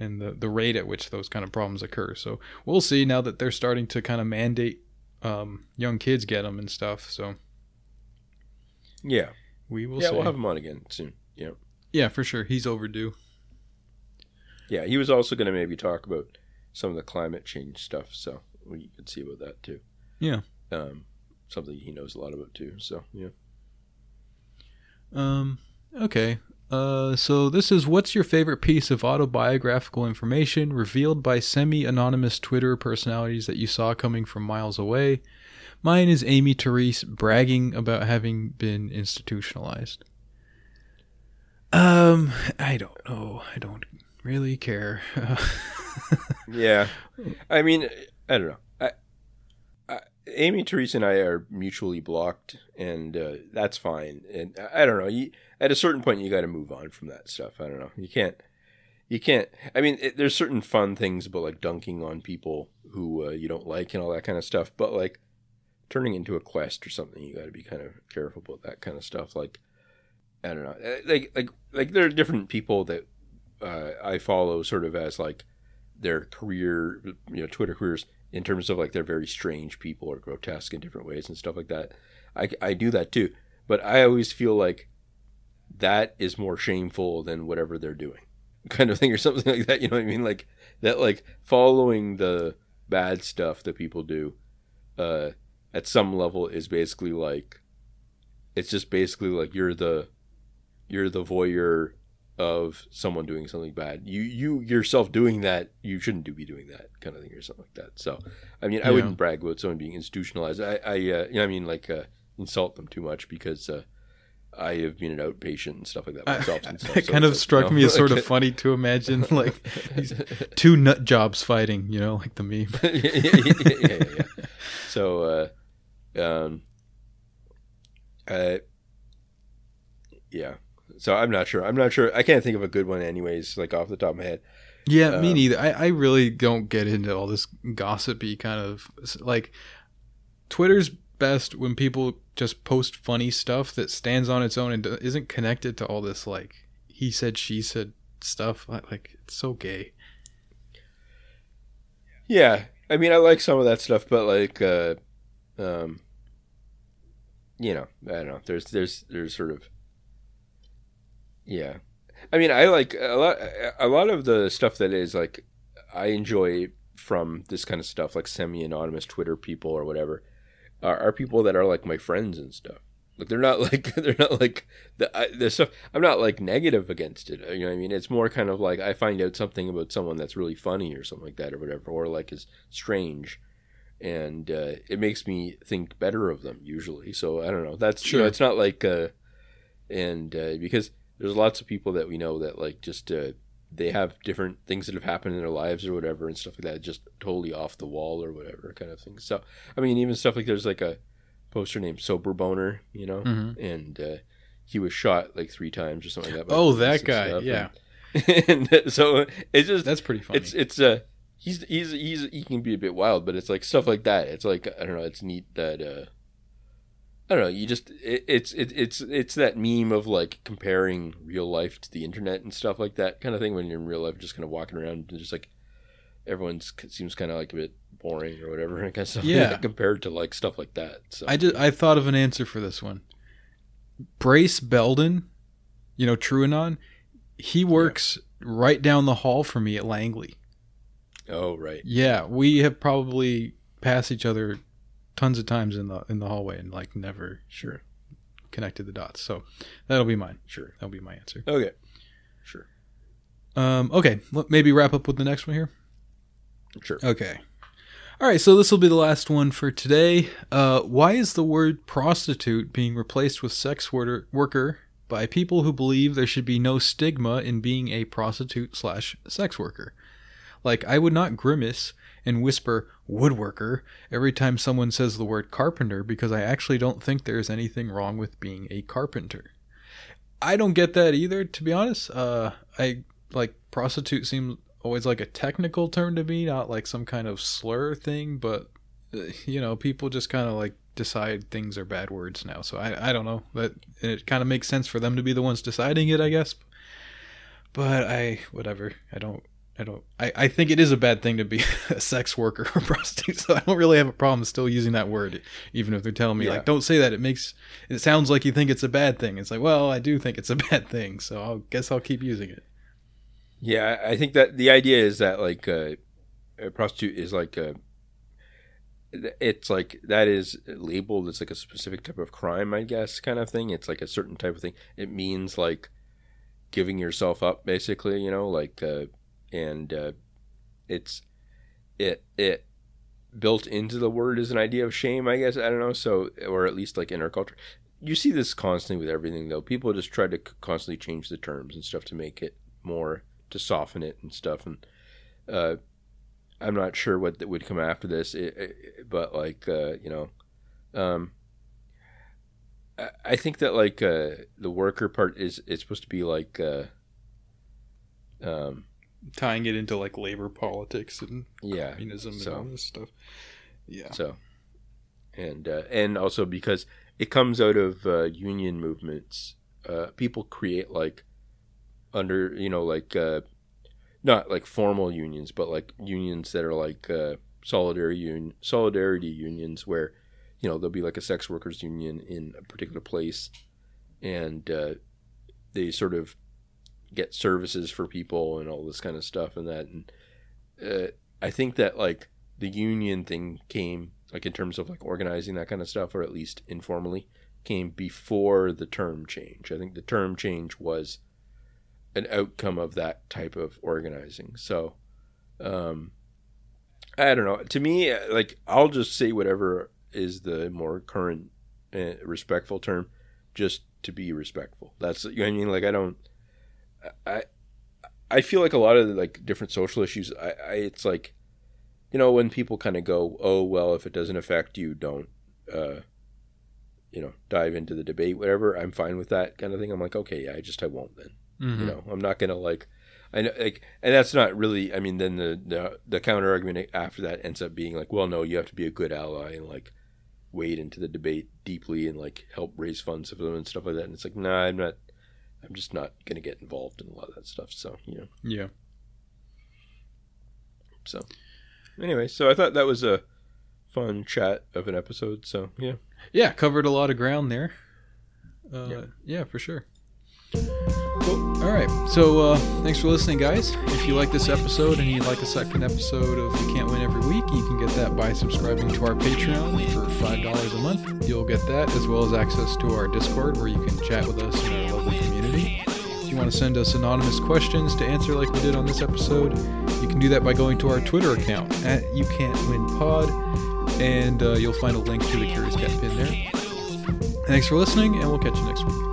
and the the rate at which those kind of problems occur. So we'll see now that they're starting to kind of mandate um, young kids get them and stuff. So Yeah. we will yeah, see. we'll have him on again soon. Yeah. yeah, for sure. He's overdue. Yeah, he was also going to maybe talk about some of the climate change stuff, so we could see about that too. Yeah. Um, something he knows a lot about too. So yeah. Um. Okay. Uh. So this is what's your favorite piece of autobiographical information revealed by semi-anonymous Twitter personalities that you saw coming from miles away? Mine is Amy Therese bragging about having been institutionalized. Um. I don't know. I don't really care. [LAUGHS] Yeah, I mean, I don't know. I, I, Amy, Teresa, and I are mutually blocked, and uh, that's fine. And I, I don't know. You, at a certain point, you got to move on from that stuff. I don't know. You can't. You can't. I mean, it, there's certain fun things about like dunking on people who uh, you don't like and all that kind of stuff. But like turning into a quest or something, you got to be kind of careful about that kind of stuff. Like I don't know. Uh, Like like like there are different people that uh, I follow, sort of as like their career, you know, Twitter careers in terms of like they're very strange people or grotesque in different ways and stuff like that. I, I do that too, but I always feel like that is more shameful than whatever they're doing, [LAUGHS] kind of thing, or something like that. You know what I mean? Like that, like following the bad stuff that people do, uh, at some level is basically like, it's just basically like you're the, you're the voyeur of someone doing something bad. You you yourself doing that, you shouldn't do be doing that kind of thing or something like that. So, I mean, I Yeah. wouldn't brag about someone being institutionalized. I I uh, you know, I mean, like uh, insult them too much because uh, I have been an outpatient and stuff like that myself. and stuff, [LAUGHS] it so kind of struck me as sort of funny to imagine [LAUGHS] like these two nut jobs fighting. You know, like the meme. [LAUGHS] yeah, yeah, yeah, yeah, yeah. So, uh, um, uh, yeah. So I'm not sure. I'm not sure. I can't think of a good one, anyways. Like off the top of my head. Yeah, me Um, neither. I, I really don't get into all this gossipy kind of like Twitter's best when people just post funny stuff that stands on its own and isn't connected to all this like he said she said stuff like, like it's so gay. Yeah, I mean, I like some of that stuff, but like, uh, um, you know, I don't know. There's, there's, there's sort of, yeah. I mean, I like a lot, a lot of the stuff that is like, I enjoy from this kind of stuff, like semi-anonymous Twitter people or whatever, are, are people that are like my friends and stuff. Like they're not [LAUGHS] like they're not like the I, the stuff. I'm not like negative against it. You know what I mean? It's more kind of like I find out something about someone that's really funny or something like that or whatever, or like is strange, and uh, it makes me think better of them usually. So I don't know. That's you know, Sure. it's not like uh, and uh, because there's lots of people that we know that like just uh, they have different things that have happened in their lives or whatever and stuff like that, just totally off the wall or whatever kind of thing. So I mean, even stuff like there's like a poster named Sober Boner, you know, Mhm. and uh, he was shot like three times or something like that. Oh, that guy, yeah. And, [LAUGHS] and so it's just That's pretty funny. it's it's uh he's he's he's he can be a bit wild, but it's like stuff like that. It's like I don't know. It's neat that uh I don't know. You just it, it's it, it's it's that meme of like comparing real life to the internet and stuff like that kind of thing. When you're in real life, just kind of walking around and just like everyone's seems kind of like a bit boring or whatever [LAUGHS] kind of stuff. Yeah. compared to like stuff like that. So I just I thought of an answer for this one. Brace Belden, you know, TrueAnon, he works right down the hall from me at Langley. oh right. Yeah, we have probably passed each other tons of times in the in the hallway and like never Sure. connected the dots. So that'll be mine. Sure. That'll be my answer. Okay. Sure. Um, okay, let maybe wrap up with the next one here. Sure. Okay. All right, so this will be the last one for today. Uh, why is the word prostitute being replaced with sex worker, worker by people who believe there should be no stigma in being a prostitute slash sex worker? Like, I would not grimace and whisper woodworker every time someone says the word carpenter because I actually don't think there's anything wrong with being a carpenter. I don't get that either, to be honest. Uh, I like prostitute seems always like a technical term to me, not like some kind of slur thing. But uh, you know, people just kind of like decide things are bad words now. So I, I don't know. But it kind of makes sense for them to be the ones deciding it, I guess. But I, whatever. I don't, I don't, I, I think it is a bad thing to be [LAUGHS] a sex worker or [LAUGHS] prostitute. So I don't really have a problem still using that word, even if they're telling me, Yeah. like, don't say that. It makes, it sounds like you think it's a bad thing. It's like, well, I do think it's a [LAUGHS] bad thing. So I guess I'll keep using it. Yeah, I think that the idea is that like uh, a prostitute is like a, it's like that is labeled as like a specific type of crime, I guess, kind of thing. It's like a certain type of thing. It means like giving yourself up, basically. You know, like uh, and uh, it's it it built into the word is an idea of shame, I guess. I don't know. So, or at least like in our culture, you see this constantly with everything, though. People just try to constantly change the terms and stuff to make it more to soften it and stuff. And uh, I'm not sure what would come after this, it, it- but like uh, you know, um, I, I think that like uh, the worker part is it's supposed to be like. Uh, um, Tying it into like labor politics and yeah, communism and all this stuff. Yeah. So, and uh, and also because it comes out of uh, union movements, uh, people create like under you know like uh, not like formal unions, but like unions that are like uh, solidarity un- solidarity unions where you know there'll be like a sex workers union in a particular place, and uh, they sort of get services for people and all this kind of stuff and that. And uh, I think that like the union thing came like in terms of like organizing that kind of stuff or at least informally came before the term change. I think the term change was an outcome of that type of organizing. So um i don't know. To me like i'll just say whatever is the more current uh, respectful term just to be respectful. That's you know i mean like i don't i i feel like a lot of the, like different social issues i, I it's like you know when people kind of go oh well if it doesn't affect you don't uh you know dive into the debate whatever i'm fine with that kind of thing i'm like okay yeah i just i won't then Mhm. you know i'm not gonna like i know like and that's not really i mean then the the, the counter argument after that ends up being like well no you have to be a good ally and like wade into the debate deeply and like help raise funds for them and stuff like that and it's like nah i'm not i'm just not gonna get involved in a lot of that stuff so you know Yeah. so anyway so i thought that was a fun chat of an episode so yeah Yeah, covered a lot of ground there. Uh, Yeah. yeah. for sure. Cool. All right. So uh, thanks for listening, guys. If you like this episode and you'd like a second episode of You Can't Win Every Week, you can get that by subscribing to our Patreon for $5 a month. You'll get that as well as access to our Discord where you can chat with us you want to send us anonymous questions to answer like we did on this episode, you can do that by going to our Twitter account at You Can't Win Pod, and uh, you'll find a link to the Curious Cat pin there. Thanks for listening, and we'll catch you next week.